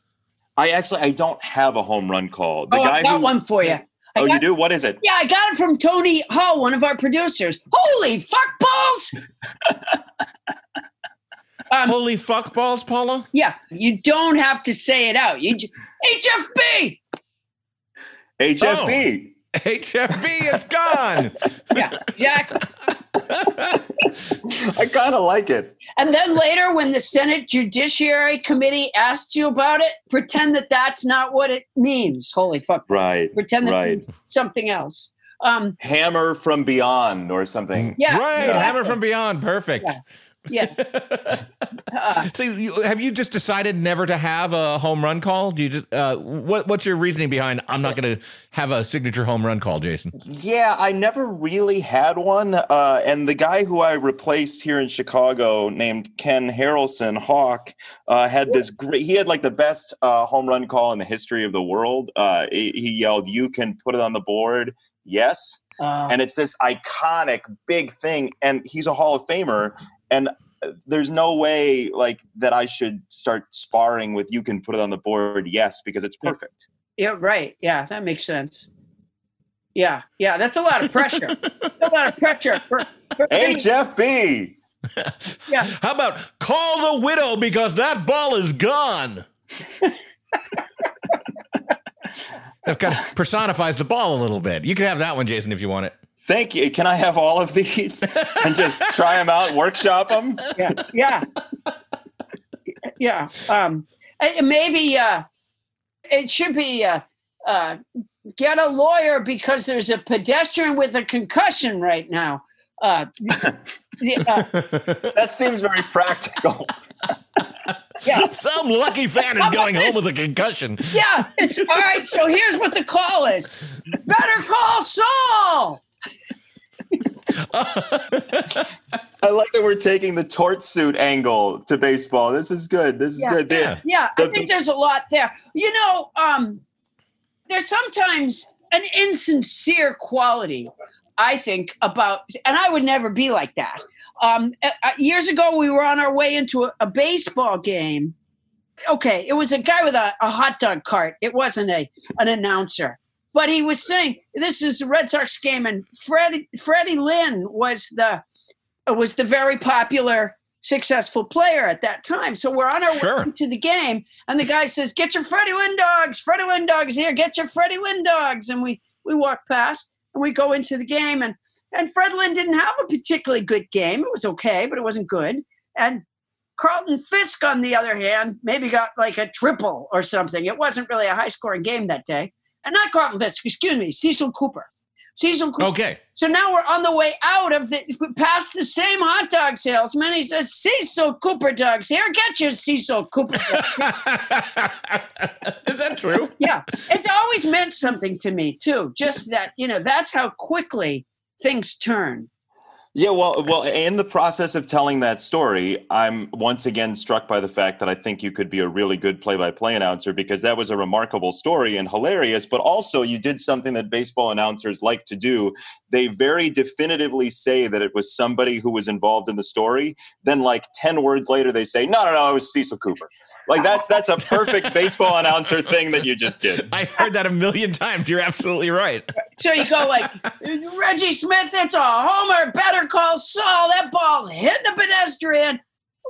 I actually I don't have a home run call. The oh, guy I got who, one for you. I Oh, got- you do? What is it? Yeah, I got it from Toni Hull, one of our producers. Holy fuck balls! um, Holy fuck balls, Paula? yeah, you don't have to say it out. You j- HFB. HFB. HFB is gone. Yeah, exactly. I kind of like it. And then later, when the Senate Judiciary Committee asked you about it, pretend that that's not what it means. Holy fuck! Right. Pretend that right. means something else. Um, Hammer from beyond or something. yeah, right. Yeah. Hammer from Beyond. Perfect. Yeah. Yeah. Uh, So, you, have you just decided never to have a home run call? Do you just uh, what? What's your reasoning behind? I'm not going to have a signature home run call, Jason. Yeah, I never really had one. Uh, and the guy who I replaced here in Chicago, named Ken Harrelson Hawk, uh, had this great. He had like the best uh, home run call in the history of the world. Uh, he, he yelled, "You can put it on the board." Yes, uh, and it's this iconic big thing. And he's a Hall of Famer, and uh, there's no way like that I should start sparring with "You can put it on the board." Yes, because it's perfect. yeah, right. Yeah, that makes sense. Yeah, yeah, that's a lot of pressure. a lot of pressure for, for HFB. yeah. How about call the widow because that ball is gone? that kind of personifies the ball a little bit. You can have that one, Jason, if you want it. Thank you. Can I have all of these and just try them out, workshop them? yeah, yeah, yeah. Um, maybe uh, it should be uh, uh, get a lawyer because there's a pedestrian with a concussion right now. Uh, the- uh, That seems very practical. yeah, Some lucky fan is going home with a concussion. yeah. It's all right. So here's what the call is: Better call Saul. I like that we're taking the tort suit angle to baseball. This is good. This is Yeah. good. Yeah. Yeah, I think there's a lot there. You know, um, there's sometimes an insincere quality, I think, about, and I would never be like that. Um, years ago, we were on our way into a, a baseball game. Okay, it was a guy with a, a hot dog cart. It wasn't a an announcer, but he was saying this is a Red Sox game, and Freddie Freddie Lynn was the was the very popular successful player at that time. So we're on our Sure. way to the game, and the guy says, "Get your Freddie Lynn dogs. Freddie Lynn dogs here. Get your Freddie Lynn dogs." And we we walk past and we go into the game, and and Fred Lynn didn't have a particularly good game. It was okay, but it wasn't good. And Carlton Fisk, on the other hand, maybe got like a triple or something. It wasn't really a high scoring game that day. And not Carlton Fisk, excuse me, Cecil Cooper. Cecil Cooper. Okay. So now we're on the way out of the past the same hot dog salesman. He says, Cecil Cooper dogs here. Get your Cecil Cooper. is that true? yeah. It's always meant something to me too. Just that, you know, that's how quickly things turn. Yeah, well, well, in the process of telling that story, I'm once again struck by the fact that I think you could be a really good play-by-play announcer because that was a remarkable story and hilarious. But also, you did something that baseball announcers like to do. They very definitively say that it was somebody who was involved in the story. Then, like ten words later, they say, "No, no, no, it was Cecil Cooper." Like that's that's a perfect baseball announcer thing that you just did. I've heard that a million times. You're absolutely right. So you go like, Reggie Smith, it's a homer. Better call Saul. That ball's hitting the pedestrian.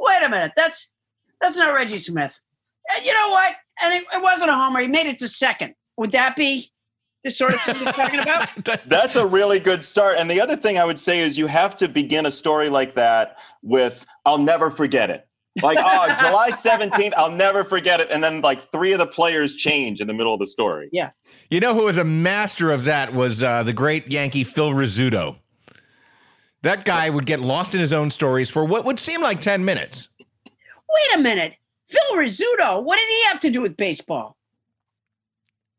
Wait a minute. That's that's not Reggie Smith. And you know what? And it, it wasn't a homer. He made it to second. Would that be the sort of thing you're talking about? That's a really good start. And the other thing I would say is you have to begin a story like that with "I'll never forget it." Like, oh, July 17th, I'll never forget it. And then like three of the players change in the middle of the story. Yeah. You know who was a master of that was uh, the great Yankee Phil Rizzuto. That guy would get lost in his own stories for what would seem like 10 minutes. Wait a minute. Phil Rizzuto, what did he have to do with baseball?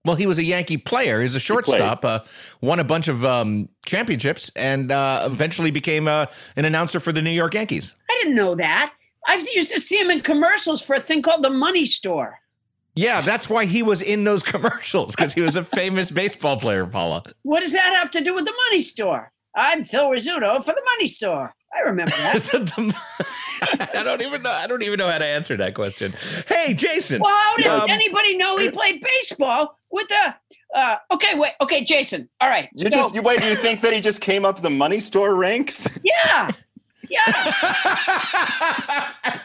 Well, he was a Yankee player. He was a shortstop, uh, won a bunch of um, championships, and uh, eventually became uh, an announcer for the New York Yankees. I didn't know that. I used to see him in commercials for a thing called the Money Store. Yeah, that's why he was in those commercials because he was a famous baseball player, Paula. What does that have to do with the money store? I'm Phil Rizzuto for the money store. I remember that. I don't even know. I don't even know how to answer that question. Hey, Jason. well, how does Um, anybody know he played baseball with the? Uh, okay, wait. Okay, Jason. All right. You so- just you wait. Do you think that he just came up the money store ranks? yeah, yeah.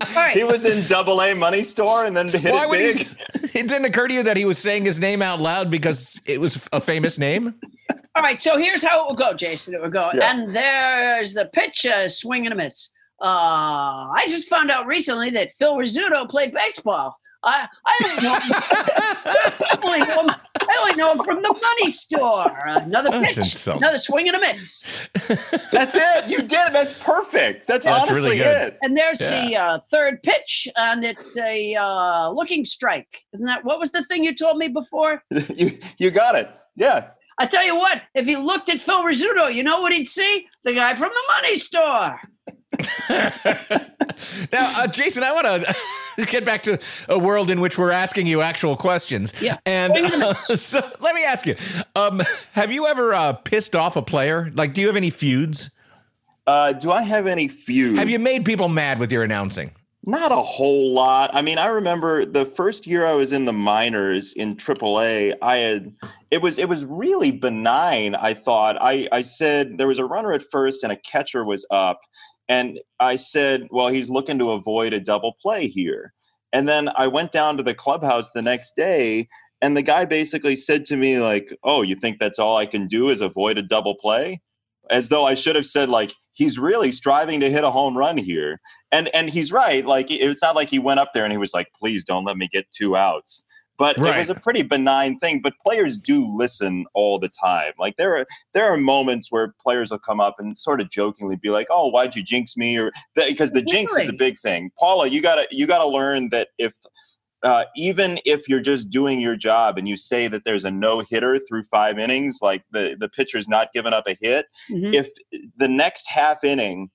All right. he was in Double A Money Store and then hit Why it would big. he? It didn't occur to you that he was saying his name out loud because it was a famous name. All right, so here's how it will go, Jason. It will go, Yeah. and there's the pitch, uh, swing and a miss. Uh, I just found out recently that Phil Rizzuto played baseball. I I don't know. I, only know him, I only know him from the money store. Another That's pitch, insult. another swing and a miss. That's it. You did. That's perfect. That's, That's honestly really good. it. And there's the uh, third pitch, and it's a uh, looking strike. Isn't that what was the thing you told me before? You you got it. Yeah. I tell you what, if you looked at Phil Rizzuto, you know what he'd see? The guy from the money store. Now, uh, Jason, I want to get back to a world in which we're asking you actual questions. Yeah. And uh, so let me ask you: um, Have you ever uh, pissed off a player? Like, do you have any feuds? Uh, do I have any feuds? Have you made people mad with your announcing? Not a whole lot. I mean, I remember the first year I was in the minors in AAA. I had it was it was really benign. I thought I I said there was a runner at first and a catcher was up, and I said, well, he's looking to avoid a double play here. And then I went down to the clubhouse the next day, and the guy basically said to me like, "Oh, you think that's all I can do is avoid a double play?" As though I should have said like, "He's really striving to hit a home run here." and and he's right like it's not like he went up there and he was like please don't let me get two outs but it was a pretty benign thing but players do listen all the time. Like there are there are moments where players will come up and sort of jokingly be like oh why'd you jinx me? or because the jinx is a big thing. Paula you gotta you gotta learn that if uh, even if you're just doing your job and you say that there's a no hitter through five innings, like the, the pitcher's not giving up a hit, Mhm. if the next half inning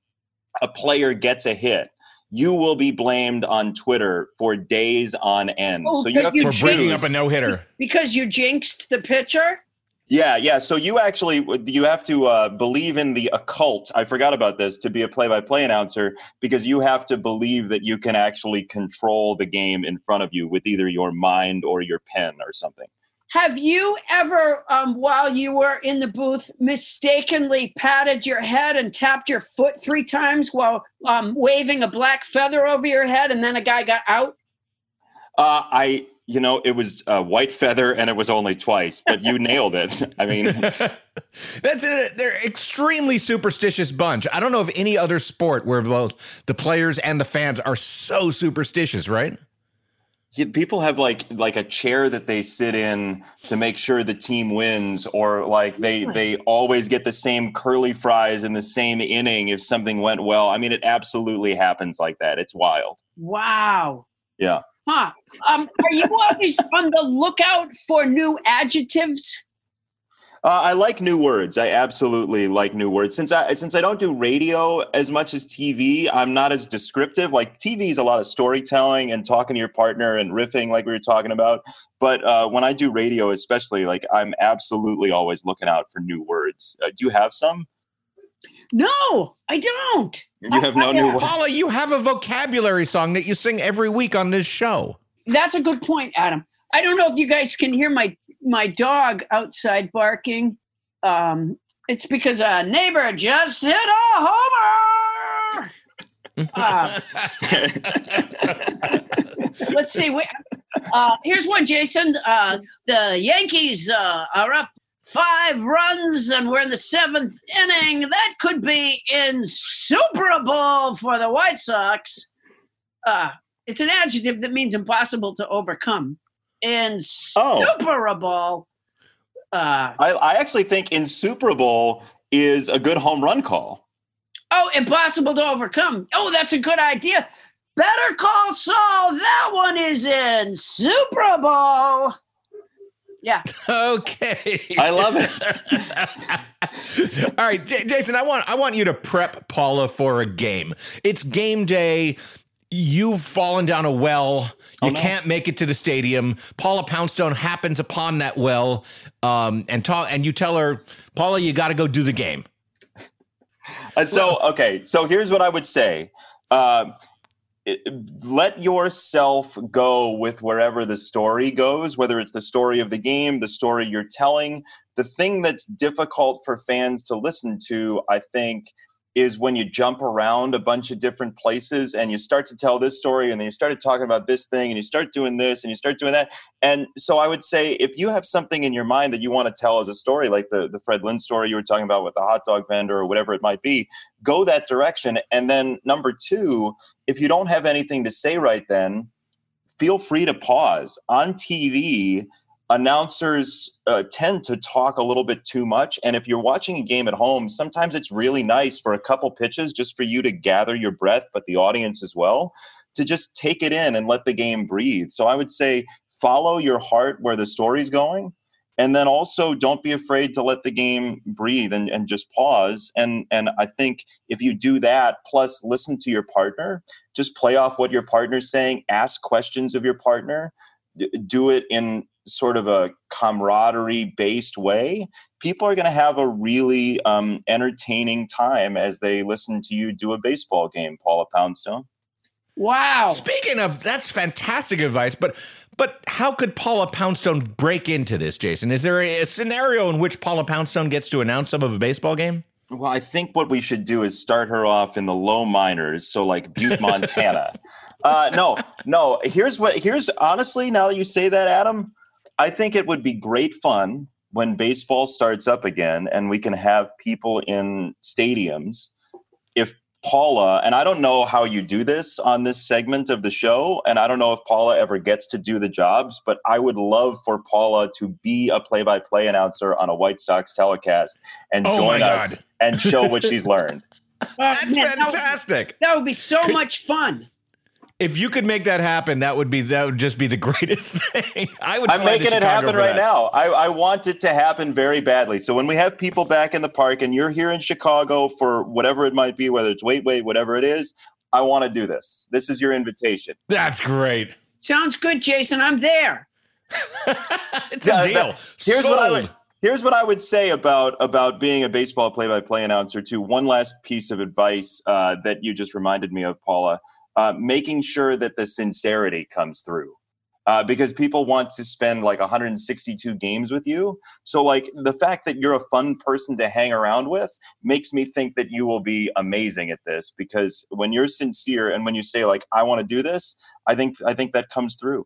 a player gets a hit, you will be blamed on Twitter for days on end. Oh, so you but have you For to bringing up a no hitter. because you jinxed the pitcher. Yeah, yeah. So you actually you have to uh, believe in the occult. I forgot about this to be a play-by-play announcer because you have to believe that you can actually control the game in front of you with either your mind or your pen or something. Have you ever, um, while you were in the booth, mistakenly patted your head and tapped your foot three times while um, waving a black feather over your head, and then a guy got out? Uh, I, you know, it was a white feather and it was only twice, but you nailed it. I mean, That's a, they're extremely superstitious bunch. I don't know of any other sport where both the players and the fans are so superstitious, right? People have like like a chair that they sit in to make sure the team wins or like they they always get the same curly fries in the same inning if something went well i mean it absolutely happens like that it's wild Wow. yeah Huh. Um, are you always on the lookout for new adjectives? Uh, i like new words i absolutely like new words since i since i don't do radio as much as tv i'm not as descriptive like tv is a lot of storytelling and talking to your partner and riffing like we were talking about but uh, when i do radio especially like i'm absolutely always looking out for new words uh, do you have some No, I don't. You have no new words. Paula, you have a vocabulary song that you sing every week on this show. That's a good point, Adam. I don't know if you guys can hear my my dog outside barking. Um, it's because a neighbor just hit a homer. Uh, let's see. We, uh, here's one, Jason. Uh, the Yankees uh, are up five runs, and we're in the seventh inning. That could be insuperable for the White Sox. Uh, it's an adjective that means impossible to overcome. Insuperable. Uh, I, I actually think insuperable is a good home run call. oh, impossible to overcome. Oh, that's a good idea. Better call Saul. That one is insuperable. Yeah. Okay. I love it. All right, J- Jason, I want I want you to prep Paula for a game. It's game day. You've fallen down a well. You Oh, no. can't make it to the stadium. Paula Poundstone happens upon that well, um, and ta- and you tell her, Paula, you got to go do the game. Uh, so okay, so here's what I would say. It- let yourself go with wherever the story goes, whether it's the story of the game, the story you're telling. The thing that's difficult for fans to listen to, I think, is when you jump around a bunch of different places and you start to tell this story and then you started talking about this thing and you start doing this and you start doing that. And so I would say if you have something in your mind that you want to tell as a story, like the, the Fred Lynn story you were talking about with the hot dog vendor or whatever it might be, go that direction. And then number two, if you don't have anything to say right then, feel free to pause. On TV, announcers uh, tend to talk a little bit too much. And if you're watching a game at home, sometimes it's really nice for a couple pitches just for you to gather your breath, but the audience as well, to just take it in and let the game breathe. So I would say follow your heart where the story's going. And then also don't be afraid to let the game breathe and, and just pause. And and I think if you do that, plus listen to your partner, just play off what your partner's saying, ask questions of your partner, do it in sort of a camaraderie based way, people are going to have a really um, entertaining time as they listen to you do a baseball game, Paula Poundstone. Wow. Speaking of, that's fantastic advice. But but how could Paula Poundstone break into this, Jason? Is there a, a scenario in which Paula Poundstone gets to announce some of a baseball game? Well, I think what we should do is start her off in the low minors, so like Butte, Montana. uh, no, no. Here's what. Here's honestly, now that you say that, Adam, I think it would be great fun when baseball starts up again, and we can have people in stadiums. If Paula, and I don't know how you do this on this segment of the show, and I don't know if Paula ever gets to do the jobs, but I would love for Paula to be a play-by-play announcer on a White Sox telecast and Oh join us and show what she's learned. That's man, that would- fantastic. That would be so Could- much fun. If you could make that happen, that would be that would just be the greatest thing. I would. I'm making it happen right that. now. I, I want it to happen very badly. So when we have people back in the park and you're here in Chicago for whatever it might be, whether it's wait, wait, whatever it is, I want to do this. This is your invitation. That's great. Sounds good, Jason. I'm there. It's a deal. that- here's what I would here's what I would say about about being a baseball play-by-play announcer. Too, one last piece of advice uh, that you just reminded me of, Paula, uh, making sure that the sincerity comes through. Uh, because people want to spend like 162 games with you. So, like, the fact that you're a fun person to hang around with makes me think that you will be amazing at this. Because when you're sincere and when you say, like, I want to do this, I think I think that comes through.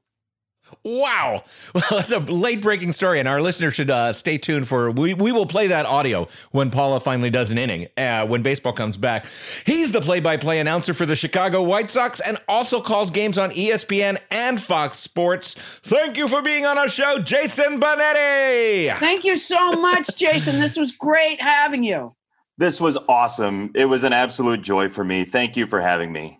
Wow. Well, it's a late breaking story, and our listeners should uh, stay tuned for. We, we will play that audio when Paula finally does an inning, uh, when baseball comes back. He's the play by play announcer for the Chicago White Sox and also calls games on ESPN and Fox Sports. Thank you for being on our show, Jason Benetti. Thank you so much, Jason. This was great having you. This was awesome. It was an absolute joy for me. Thank you for having me.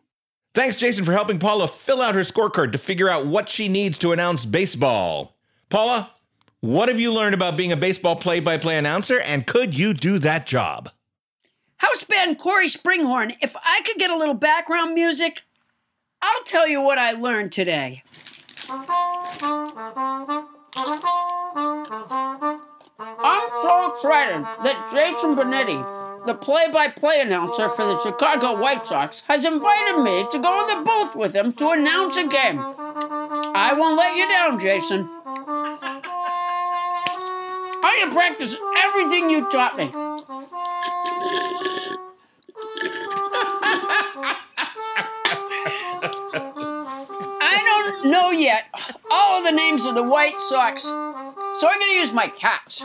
Thanks, Jason, for helping Paula fill out her scorecard to figure out what she needs to announce baseball. Paula, what have you learned about being a baseball play by play announcer, and could you do that job? House band Cory Springhorn. If I could get a little background music, I'll tell you what I learned today. I'm so excited that Jason Benetti, the play by play announcer for the Chicago White Sox, has invited me to go in the booth with him to announce a game. I won't let you down, Jason. I'm going practice everything you taught me. I don't know yet all of the names of the White Sox, so I'm going to use my cats.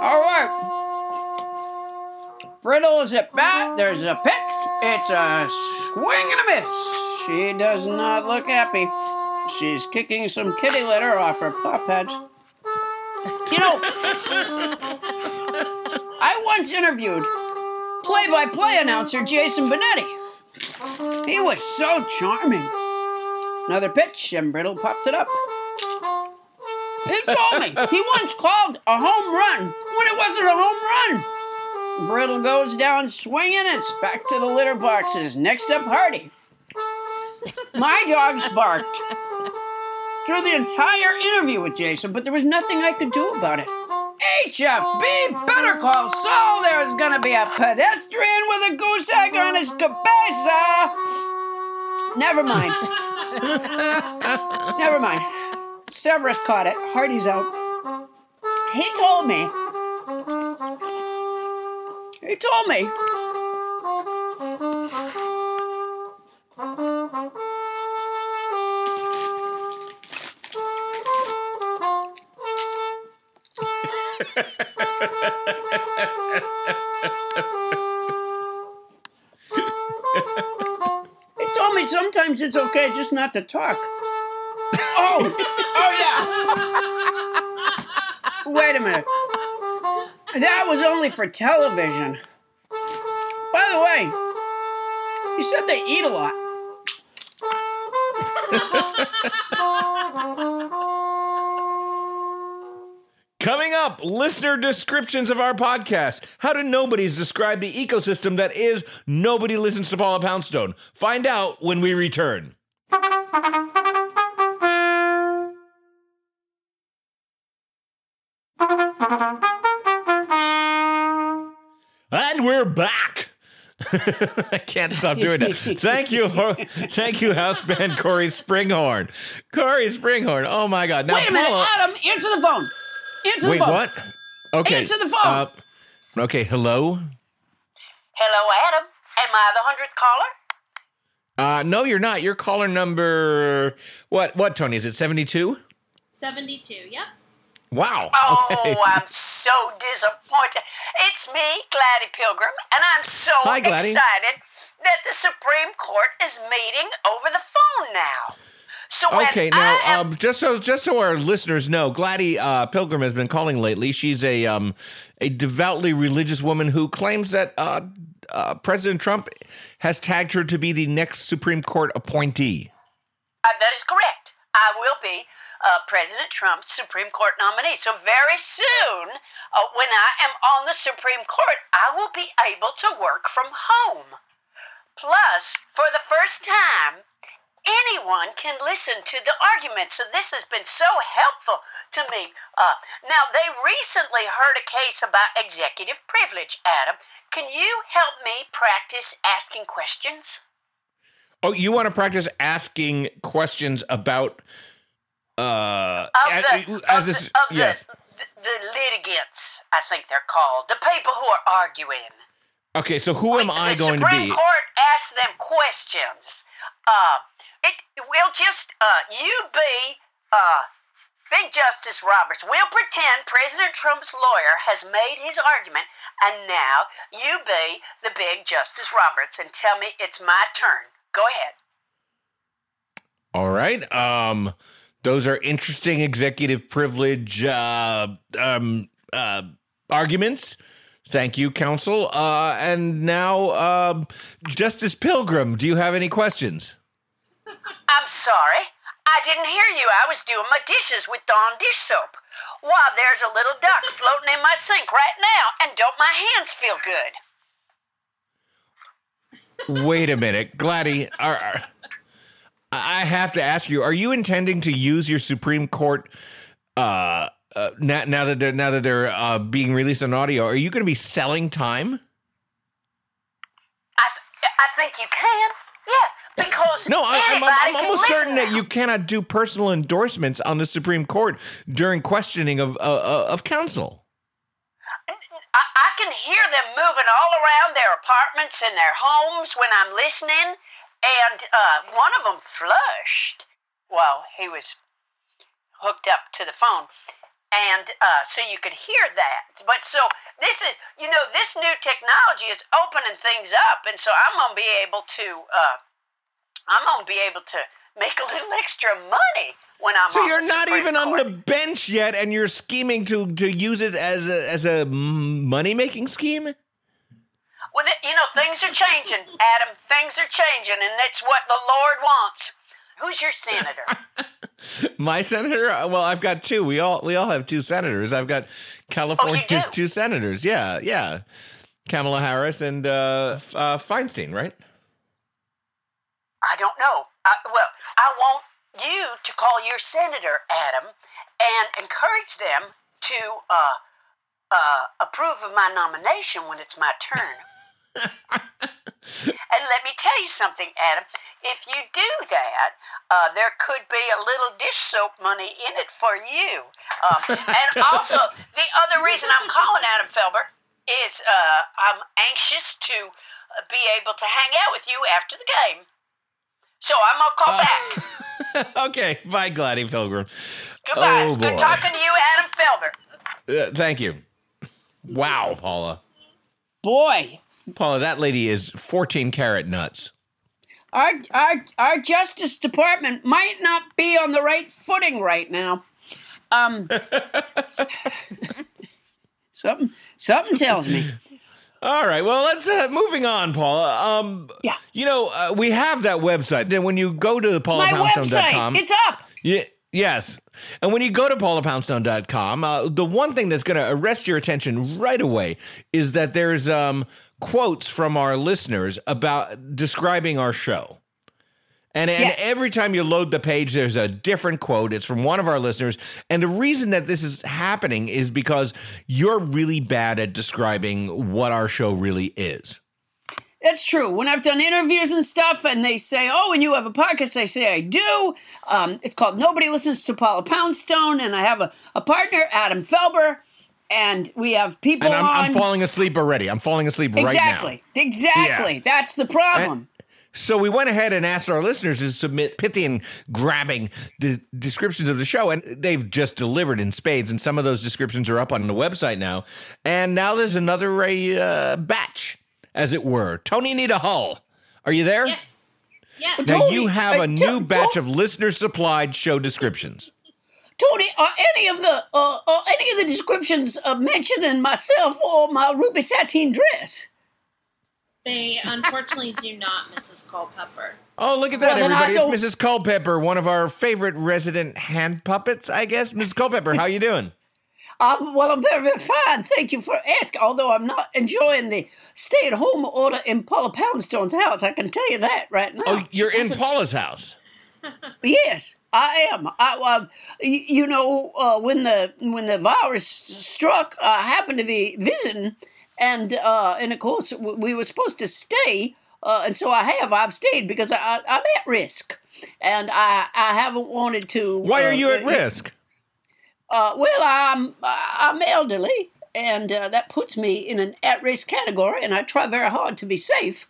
All right. Brittle is at bat. There's a pitch. It's a swing and a miss. She does not look happy. She's kicking some kitty litter off her paw pads. You know, I once interviewed play by play announcer Jason Benetti. He was so charming. Another pitch, and Brittle pops it up. He told me he once called a home run it wasn't a home run. Brittle goes down swinging. It's back to the litter boxes. Next up, Hardy. My dogs barked through the entire interview with Jason, but there was nothing I could do about it. HFB, better call Saul. There's gonna be a pedestrian with a goose egg on his cabeza. Never mind. Never mind. Severus caught it. Hardy's out. He told me. He told me. He told me sometimes it's okay just not to talk. Oh, oh yeah. Wait a minute. That was only for television. By the way, you said they eat a lot. Coming up, listener descriptions of our podcast. How do nobodies describe the ecosystem that is Nobody Listens to Paula Poundstone? Find out when we return. And we're back. I can't stop doing that. Thank you, thank you, house band Cory Springhorn. Cory Springhorn. Oh my God! Now, Wait a minute, Paula- Adam, answer the phone. Answer Wait, the phone. what? Okay. Answer the phone. uh, okay, hello. Hello, Adam. Am I the hundredth caller? Uh, no, you're not. You're caller number what? What, Toni? Is it seventy-two? 72, yep. Wow. Okay. Oh, I'm so disappointed. It's me, Gladdy Pilgrim, and I'm so Hi, excited that the Supreme Court is meeting over the phone now. So Okay, now am um, just so just so our listeners know, Gladdy uh, Pilgrim has been calling lately. She's a um, a devoutly religious woman who claims that uh, uh, President Trump has tagged her to be the next Supreme Court appointee. Uh, that is correct. I will be uh, President Trump's Supreme Court nominee. So very soon, uh, when I am on the Supreme Court, I will be able to work from home. Plus, for the first time, anyone can listen to the arguments. So this has been so helpful to me. Uh, now, they recently heard a case about executive privilege, Adam. Can you help me practice asking questions? Oh, you want to practice asking questions about uh of as, the, as this the, yes. the, the litigants, I think they're called, the people who are arguing. Okay, so who am I the going Supreme to be? Court asks them questions. Uh, it will just uh, you be uh, Big Justice Roberts. We'll pretend President Trump's lawyer has made his argument, and now you be the Big Justice Roberts and tell me it's my turn. Go ahead. All right. Um those are interesting executive privilege uh um uh arguments. Thank you, counsel. Uh and now um Justice Pilgrim, do you have any questions? I'm sorry. I didn't hear you. I was doing my dishes with Dawn dish soap. Why, there's a little duck floating in my sink right now, and don't my hands feel good? Wait a minute, Gladdy. Are, are- I have to ask you: Are you intending to use your Supreme Court uh, uh, now, now that they're now that they're uh, being released on audio? Are you going to be selling time? I, th- I think you can. Yeah, because No, I, I'm, I'm, I'm almost certain that you cannot do personal endorsements on the Supreme Court during questioning of uh, uh, of counsel. I, I can hear them moving all around their apartments and their homes when I'm listening, and uh, one of them flushed while he was hooked up to the phone. And uh, so you could hear that. But so this is, you know, this new technology is opening things up. And so I'm going to be able to, uh, I'm going to be able to make a little extra money when I'm So you're not Supreme even on the bench yet, and you're scheming to to use it as a as a money making scheme. Well, th- you know, things are changing, Adam. Things are changing, and that's what the Lord wants. Who's your senator? My senator? Uh, Well, I've got two. We all we all have two senators. I've got California's do? two senators. Yeah, yeah. Kamala Harris and uh, uh, Feinstein, right? I don't know. I, well, I want you to call your senator, Adam, and encourage them to uh, uh, approve of my nomination when it's my turn. And let me tell you something, Adam. If you do that, uh, there could be a little dish soap money in it for you. Um, and also, the other reason I'm calling Adam Felber is uh, I'm anxious to uh, be able to hang out with you after the game. So I'm gonna call back. okay, bye, Gladys Pilgrim. Goodbye. oh, It's good talking to you, Adam Felber. Uh, thank you. Wow, Paula. Boy, Paula, that lady is 14 carat nuts. our our our Justice Department might not be on the right footing right now. Um, something something tells me. All right, well, let's uh, moving on, Paula. Um, Yeah. you know, uh, we have that website. Then when you go to paulapoundstone.com, it's up. Yeah, yes. And when you go to paulapoundstone.com, uh, the one thing that's going to arrest your attention right away is that there's um, quotes from our listeners about describing our show. And, and Yes. every time you load the page, there's a different quote. It's from one of our listeners. And the reason that this is happening is because you're really bad at describing what our show really is. That's true. When I've done interviews and stuff, and they say, "Oh, and you have a podcast," I say, "I do." Um, it's called Nobody Listens to Paula Poundstone, and I have a, a partner, Adam Felber, and we have people And I'm, on. I'm falling asleep already. I'm falling asleep right now. exactly, exactly. That's the problem. So we went ahead and asked our listeners to submit pithy and grabbing de- descriptions of the show, and they've just delivered in spades. And some of those descriptions are up on the website now. And now there's another uh, batch, as it were. Toni Anita Hull, are you there? Yes. Yes. Now Toni, you have a new batch of listener supplied show descriptions. Toni, are any of the uh, are any of the descriptions uh, mentioning myself or my ruby sateen dress? They unfortunately do not, Mrs. Culpepper. Oh, look at that, Well, everybody! It's Mrs. Culpepper, one of our favorite resident hand puppets, I guess. Mrs. Culpepper, how are you doing? Um, well, I'm very, very fine. Thank you for asking. Although I'm not enjoying the stay-at-home order in Paula Poundstone's house, I can tell you that right now. Oh, you're in Paula's house. Yes, I am. I, uh, you know, uh, when the when the virus struck, I happened to be visiting, and uh, and of course we were supposed to stay, uh, and so I have. I've stayed because I, I'm at risk, and I I haven't wanted to. Why are you at uh, risk? Uh, well, I'm I'm elderly, and uh, that puts me in an at-risk category, and I try very hard to be safe.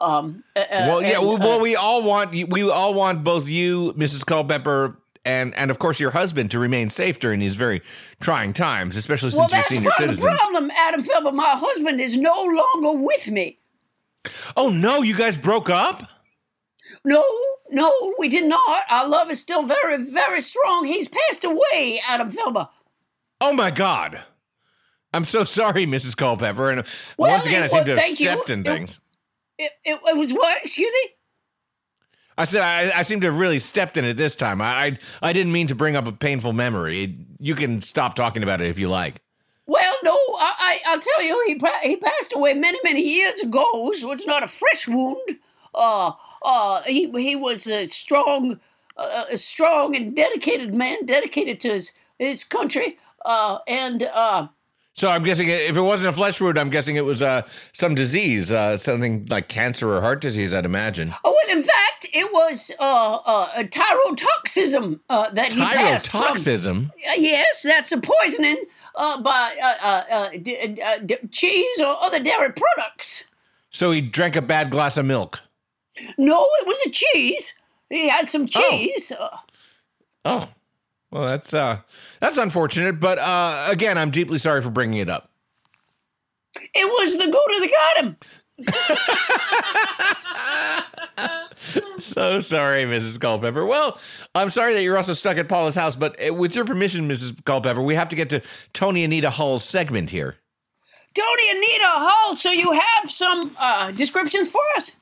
Um, uh, Well, yeah. and, well, uh, well, we all want we all want both you, Mrs. Culpepper, and and of course your husband to remain safe during these very trying times, especially well, since you're that's senior part of the problem, Adam Felber. My husband is no longer with me. Oh no, you guys broke up? No, no, we did not. Our love is still very, very strong. He's passed away, Adam Felber. Oh my God. I'm so sorry, Mrs. Culpepper. And Well, once again, I seem was- to have thank you. stepped in things. It, it, it was what? Excuse me? I said I, I seem to have really stepped in it this time. I, I I didn't mean to bring up a painful memory. You can stop talking about it if you like. Well, no, I, I, I'll tell you, he, he passed away many, many years ago, so it's not a fresh wound. Uh, uh, he, he was a strong, uh, a strong and dedicated man, dedicated to his, his country. Uh, and uh, So I'm guessing if it wasn't a flesh wound, I'm guessing it was uh, some disease, uh, something like cancer or heart disease. I'd imagine. oh, well, in fact, it was uh, uh, a tyrotoxism uh, that he passed. Tyrotoxism. Uh, yes, that's a poisoning uh, by uh, uh, uh, d- uh, d- cheese or other dairy products. So he drank a bad glass of milk. No, it was a cheese. He had some cheese. Uh, Oh, well, that's uh, that's unfortunate. But uh, again, I'm deeply sorry for bringing it up. it was the goat that got him. So sorry, Mrs. Culpepper. Well, I'm sorry that you're also stuck at Paula's house, but uh, with your permission, Mrs. Culpepper, we have to get to Toni Anita Hull's segment here. Toni Anita Hull, so you have some uh, descriptions for us?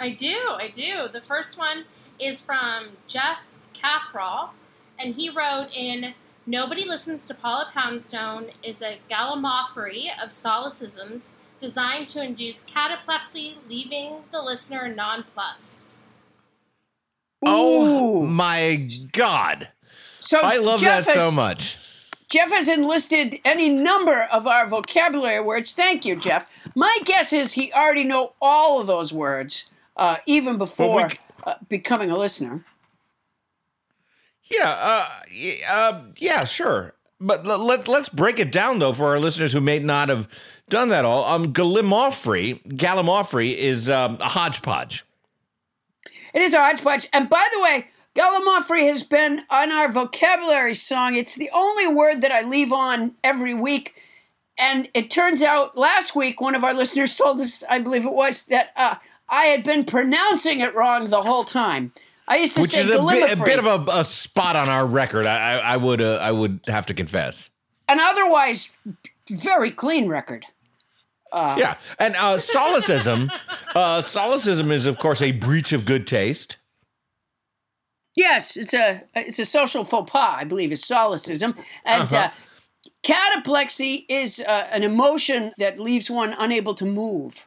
I do, I do. The first one is from Jeff Cathrall, and he wrote in Nobody Listens to Paula Poundstone is a gallimaufry of solecisms designed to induce cataplexy, leaving the listener nonplussed. Oh Ooh. my god. So I love Jeff that so much. Jeff has enlisted any number of our vocabulary words. Thank you, Jeff. My guess is he already know all of those words, uh, even before c- uh, becoming a listener. Yeah, uh, uh, yeah, sure. But l- let, let's break it down, though, for our listeners who may not have done that all. Um, Gallimaufry, Gallimaufry is um, a hodgepodge. It is a hodgepodge. And by the way, Gallimaufry has been on our vocabulary song. It's the only word that I leave on every week. And it turns out last week, one of our listeners told us, I believe it was, that uh, I had been pronouncing it wrong the whole time. I used to Which say is a bit, a bit of a, a spot on our record. I, I, I would uh, I would have to confess. an otherwise very clean record. yeah, and uh, solecism, uh, solecism is of course a breach of good taste. Yes, it's a it's a social faux pas, I believe, is solecism, and Uh-huh. uh, cataplexy is uh, an emotion that leaves one unable to move.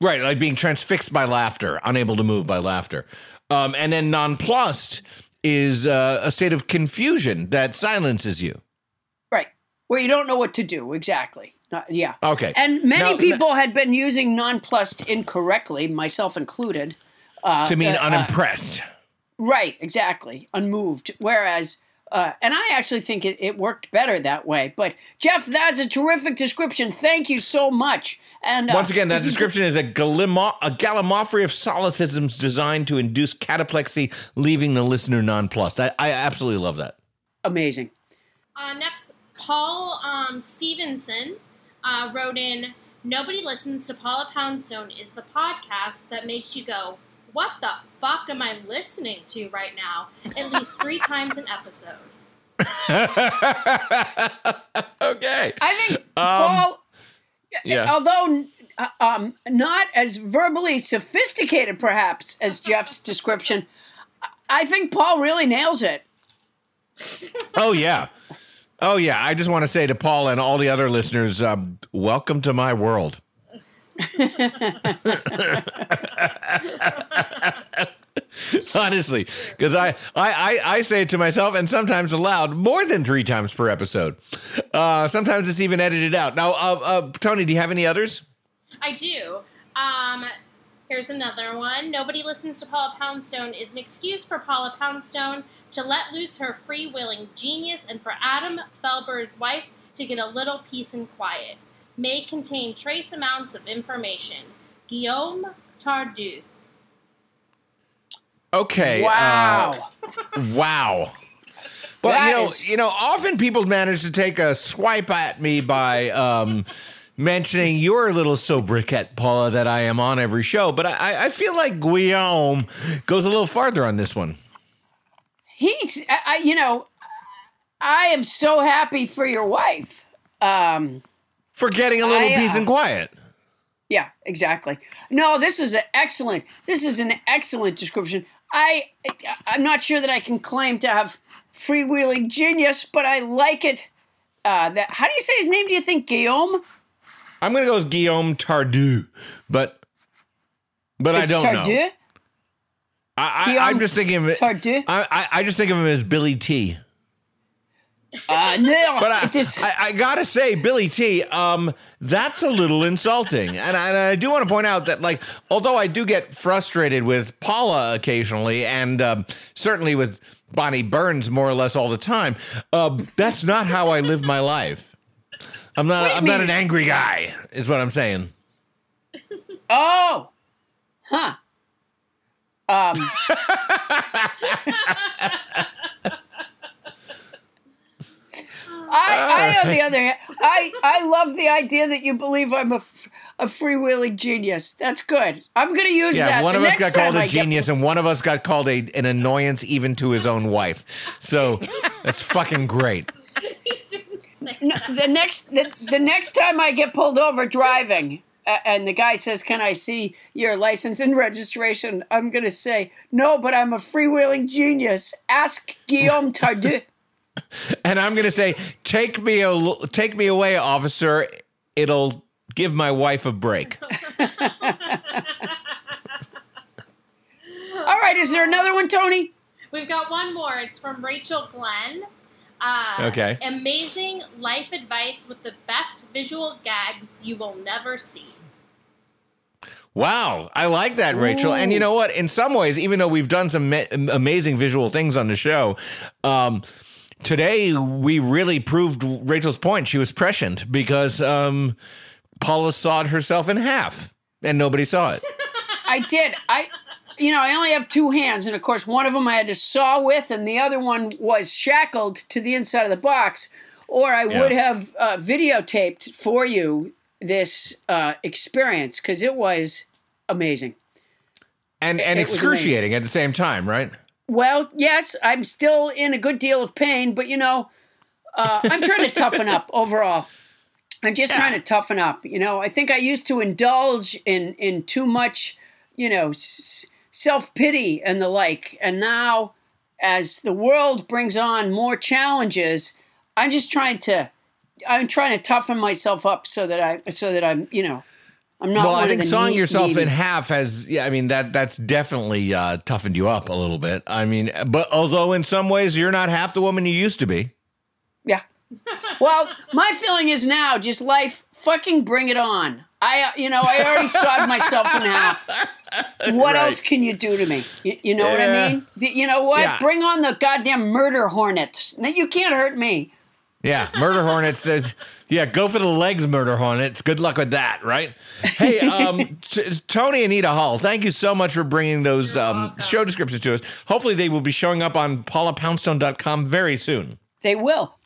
Right, like being transfixed by laughter, unable to move by laughter. Um, and then nonplussed is uh, a state of confusion that silences you. Right, where you don't know what to do exactly. Not- yeah. Okay. And many Now- people had been using nonplussed incorrectly, myself included. to mean uh, uh, unimpressed. Right, exactly. Unmoved. Whereas, uh, and I actually think it, it worked better that way. But Jeff, that's a terrific description. Thank you so much. And uh, Once again, that description is a, gallimo- a gallimaufry of solecisms designed to induce cataplexy, leaving the listener nonplussed. I, I absolutely love that. amazing. Uh, next, Paul um, Stevenson uh, wrote in Nobody Listens to Paula Poundstone is the podcast that makes you go, What the fuck am I listening to right now? At least three times an episode. okay. I think Paul, Yeah. although uh, um, not as verbally sophisticated perhaps as Jeff's description, I think Paul really nails it. Oh, yeah. Oh, yeah. I just want to say to Paul and all the other listeners, um, welcome to my world. Honestly, because I, I, I, I say it to myself and sometimes aloud more than three times per episode. Uh, sometimes it's even edited out. Now, uh, uh, Toni, do you have any others? I do. Um, here's another one. Nobody listens to Paula Poundstone is an excuse for Paula Poundstone to let loose her free-willing genius and for Adam Felber's wife to get a little peace and quiet. May contain trace amounts of information. Guillaume Tardieu. Okay. uh, Wow. Wow. But That you know, is- you know, often people manage to take a swipe at me by um, mentioning your little sobriquet, Paula, that I am on every show. But I, I feel like Guillaume goes a little farther on this one. He's, I, you know, I am so happy for your wife. Um, For getting a little I, uh, peace and quiet. Yeah, exactly. No, this is an excellent. This is an excellent description. I I'm not sure that I can claim to have freewheeling genius, but I like it. Uh, that how do you say his name? Do you think Guillaume? I'm gonna go with Guillaume Tardieu, but but I don't Tardieu? know. I, I, I'm just thinking of it. Tardieu? I, I, I just think of him as Billy T. Uh, no, But I, just, I, I gotta say, Billy T, um, that's a little insulting, and I, and I do want to point out that, like, although I do get frustrated with Paula occasionally, and um, certainly with Bonnie Burns more or less all the time, uh, that's not how I live my life. I'm not. Wait I'm not an angry guy. Is what I'm saying. oh, huh. Um, I, I, on the other hand, I, I love the idea that you believe I'm a, a freewheeling genius. That's good. I'm going to use Yeah, that. one the of us next got called time a I get- genius, and one of us got called a an annoyance even to his own wife. So that's fucking great. He didn't say No, the next the, the next time I get pulled over driving uh, and the guy says, "Can I see your license and registration?" I'm going to say, "No, but I'm a freewheeling genius. Ask Guillaume Tardieu." And I'm gonna say, take me a, take me away, officer. It'll give my wife a break. All right, is there another one, Toni? We've got one more. It's from Rachel Glenn. Uh, Okay. Amazing life advice with the best visual gags you will never see. Wow, I like that, Rachel. And you know what? In some ways, even though we've done some ma- amazing visual things on the show, um, today we really proved Rachel's point. She was prescient because um, Paula sawed herself in half, and nobody saw it. I did. I, you know, I only have two hands, and of course, one of them I had to saw with, and the other one was shackled to the inside of the box. Or I would have uh, videotaped for you this uh, experience because it was amazing. and and It excruciating at the same time, right? Well, yes, I'm still in a good deal of pain, but you know, uh, I'm trying to toughen up overall. I'm just trying to toughen up. You know, I think I used to indulge in in too much, you know, s- self pity and the like, and now, as the world brings on more challenges, I'm just trying to, I'm trying to toughen myself up so that I so that I'm, you know, I'm not. well, I think the sawing neat- yourself needy- in half has, yeah, I mean that that's definitely uh, toughened you up a little bit. I mean, but although in some ways you're not half the woman you used to be. Yeah. Well, my feeling is now just life. Fucking bring it on. I, uh, you know, I already sawed myself in half. What else can you do to me? You, you know what I mean? You know what? Yeah. Bring on the goddamn murder hornets. Now, You can't hurt me. Yeah, murder hornets. Says, yeah, go for the legs, murder hornets. Good luck with that, right? Hey, um, t- Toni and Anita Hull, thank you so much for bringing those um, show descriptions to us. Hopefully, they will be showing up on paulapoundstone.com very soon. They will.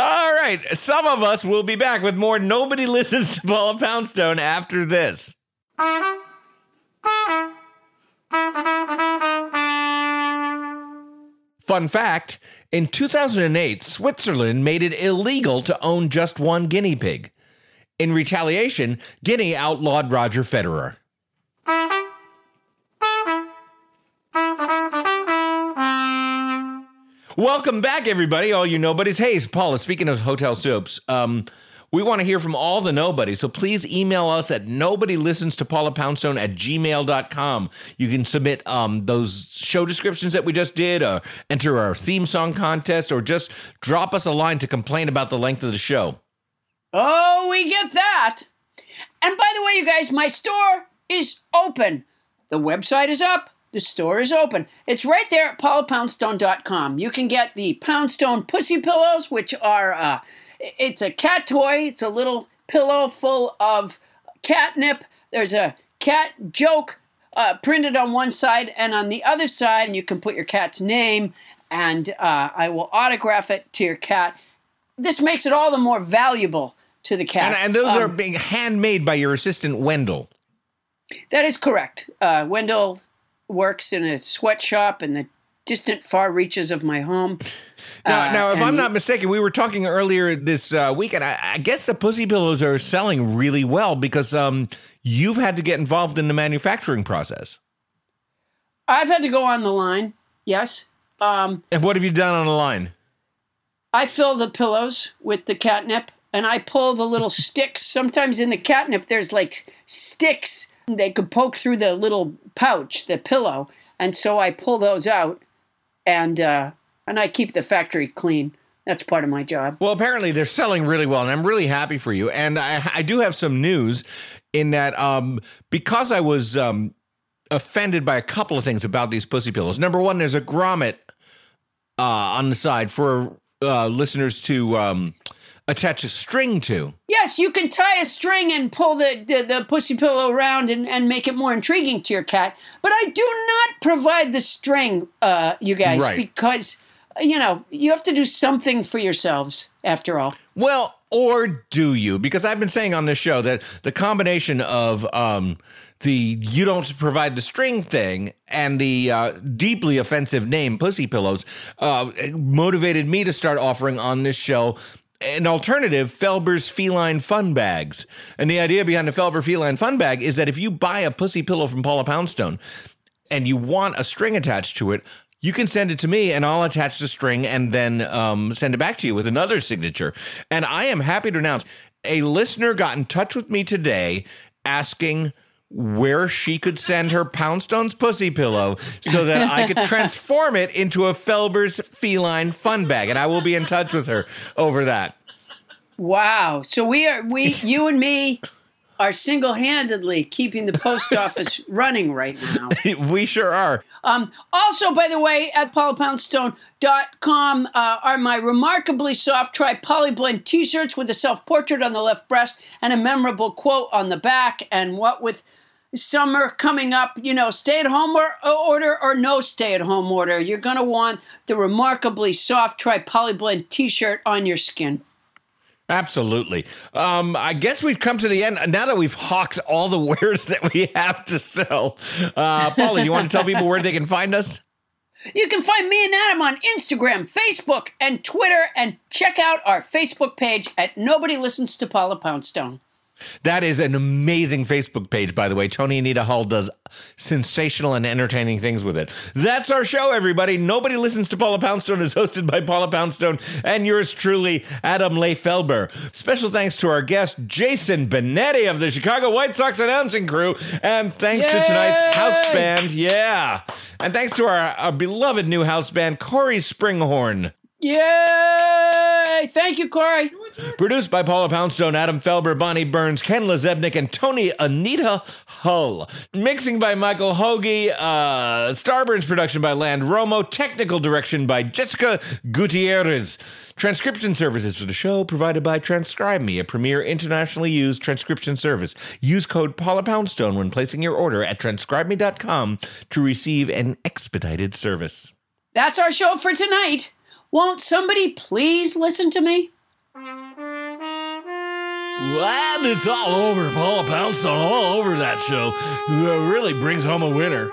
All right, some of us will be back with more. Nobody listens to Paula Poundstone after this. Fun fact in 2008, Switzerland made it illegal to own just one guinea pig. In retaliation, Guinea outlawed Roger Federer. Welcome back, everybody, all you nobodies. Hey, it's Paula. Speaking of hotel soaps, um, we want to hear from all the nobodies. So please email us at nobody to Paula Poundstone at gmail.com. You can submit um, those show descriptions that we just did, or enter our theme song contest, or just drop us a line to complain about the length of the show. Oh, we get that. And by the way, you guys, my store is open. The website is up. The store is open. It's right there at paulapoundstone.com. You can get the Poundstone Pussy Pillows, which are, uh, it's a cat toy. It's a little pillow full of catnip. There's a cat joke uh, printed on one side and on the other side, and you can put your cat's name, and uh, I will autograph it to your cat. This makes it all the more valuable to the cat. And, and those Um, are being handmade by your assistant, Wendell. That is correct. Uh, Wendell works in a sweatshop in the distant far reaches of my home. Now, Uh, now, if I'm not mistaken, we were talking earlier this uh, weekend. I, I guess the pussy pillows are selling really well because um, you've had to get involved in the manufacturing process. I've had to go on the line. Yes. Um, And what have you done on the line? I fill the pillows with the catnip and I pull the little sticks. Sometimes in the catnip, there's like sticks. They could poke through the little pouch, the pillow. And so I pull those out and, uh, and I keep the factory clean. That's part of my job. Well, apparently they're selling really well, and I'm really happy for you. And I, I do have some news in that um, because I was um, offended by a couple of things about these pussy pillows. Number one, there's a grommet uh, on the side for uh, listeners to um, attach a string to. Yes, you can tie a string and pull the, the, the pussy pillow around and, and make it more intriguing to your cat. But I do not provide the string, uh, you guys, Right. because, you know, you have to do something for yourselves, after all. Well, or do you? Because I've been saying on this show that the combination of um, the you don't provide the string thing and the uh, deeply offensive name Pussy Pillows uh, motivated me to start offering on this show an alternative Felber's Feline Fun Bags. And the idea behind the Felber Feline Fun Bag is that if you buy a pussy pillow from Paula Poundstone and you want a string attached to it, you can send it to me and I'll attach the string and then um, send it back to you with another signature. And I am happy to announce a listener got in touch with me today asking where she could send her Poundstone's pussy pillow so that I could transform it into a Felber's feline fun bag. And I will be in touch with her over that. Wow. So we are we you and me are single-handedly keeping the post office running right now. we sure are. Um, also, by the way, at paulapoundstone.com uh, are my remarkably soft tri-polyblend t-shirts with a self-portrait on the left breast and a memorable quote on the back. And what with summer coming up, you know, stay-at-home or, order or no stay-at-home order, you're going to want the remarkably soft tri-polyblend t-shirt on your skin. Absolutely. Um, I guess we've come to the end now that we've hawked all the wares that we have to sell. Uh, Paula, you want to tell people where they can find us? You can find me and Adam on Instagram, Facebook, and Twitter, and check out our Facebook page at Nobody Listens to Paula Poundstone. That is an amazing Facebook page, by the way. Toni Anita Hull does sensational and entertaining things with it. That's our show, everybody. Nobody listens to Paula Poundstone is hosted by Paula Poundstone and yours truly, Adam Leigh Felber. Special thanks to our guest, Jason Benetti of the Chicago White Sox announcing crew. And thanks Yay! to tonight's house band. Yeah. And thanks to our, our beloved new house band, Cory Springhorn. Yay! Thank you, Cory. Produced by Paula Poundstone, Adam Felber, Bonnie Burns, Ken Lazebnik, and Toni Anita Hull. Mixing by Michael Hoagie. Uh, Starburns production by Land Romo. Technical direction by Jessica Gutierrez. Transcription services for the show provided by Transcribe Me, a premier internationally used transcription service. Use code Paula Poundstone when placing your order at transcribeme.com to receive an expedited service. That's our show for tonight. Won't somebody please listen to me? And it's all over. Paula Poundstone all over that show. It really brings home a winner.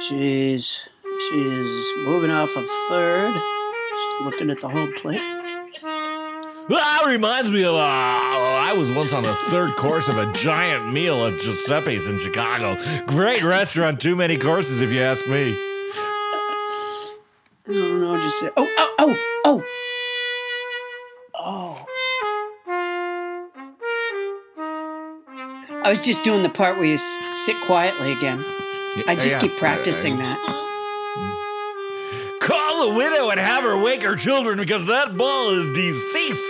She's she's moving off of third. She's looking at the whole plate. That reminds me of uh, I was once on the third course of a giant meal at Giuseppe's in Chicago. Great restaurant, too many courses if you ask me. I don't know, just say, oh, oh, oh, oh. Oh. I was just doing the part where you sit quietly again. I just yeah, keep practicing that. Mm. Call the widow and have her wake her children because that ball is deceased.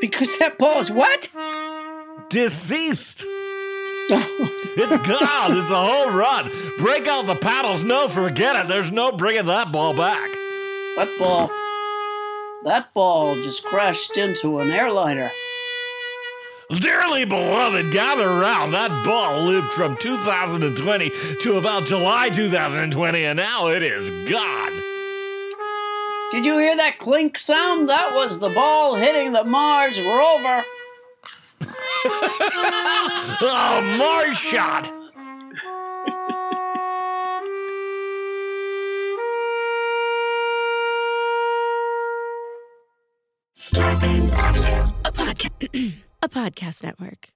Because that ball is what? Deceased. it's gone. It's a whole run. Break out the paddles. No, forget it. There's no bringing that ball back. That ball. That ball just crashed into an airliner. Dearly beloved, gather around. That ball lived from 2020 to about July 2020, and now it is gone. Did you hear that clink sound? That was the ball hitting the Mars rover. Oh, Mars shot. Starburns Audio, a podcast, a podcast network.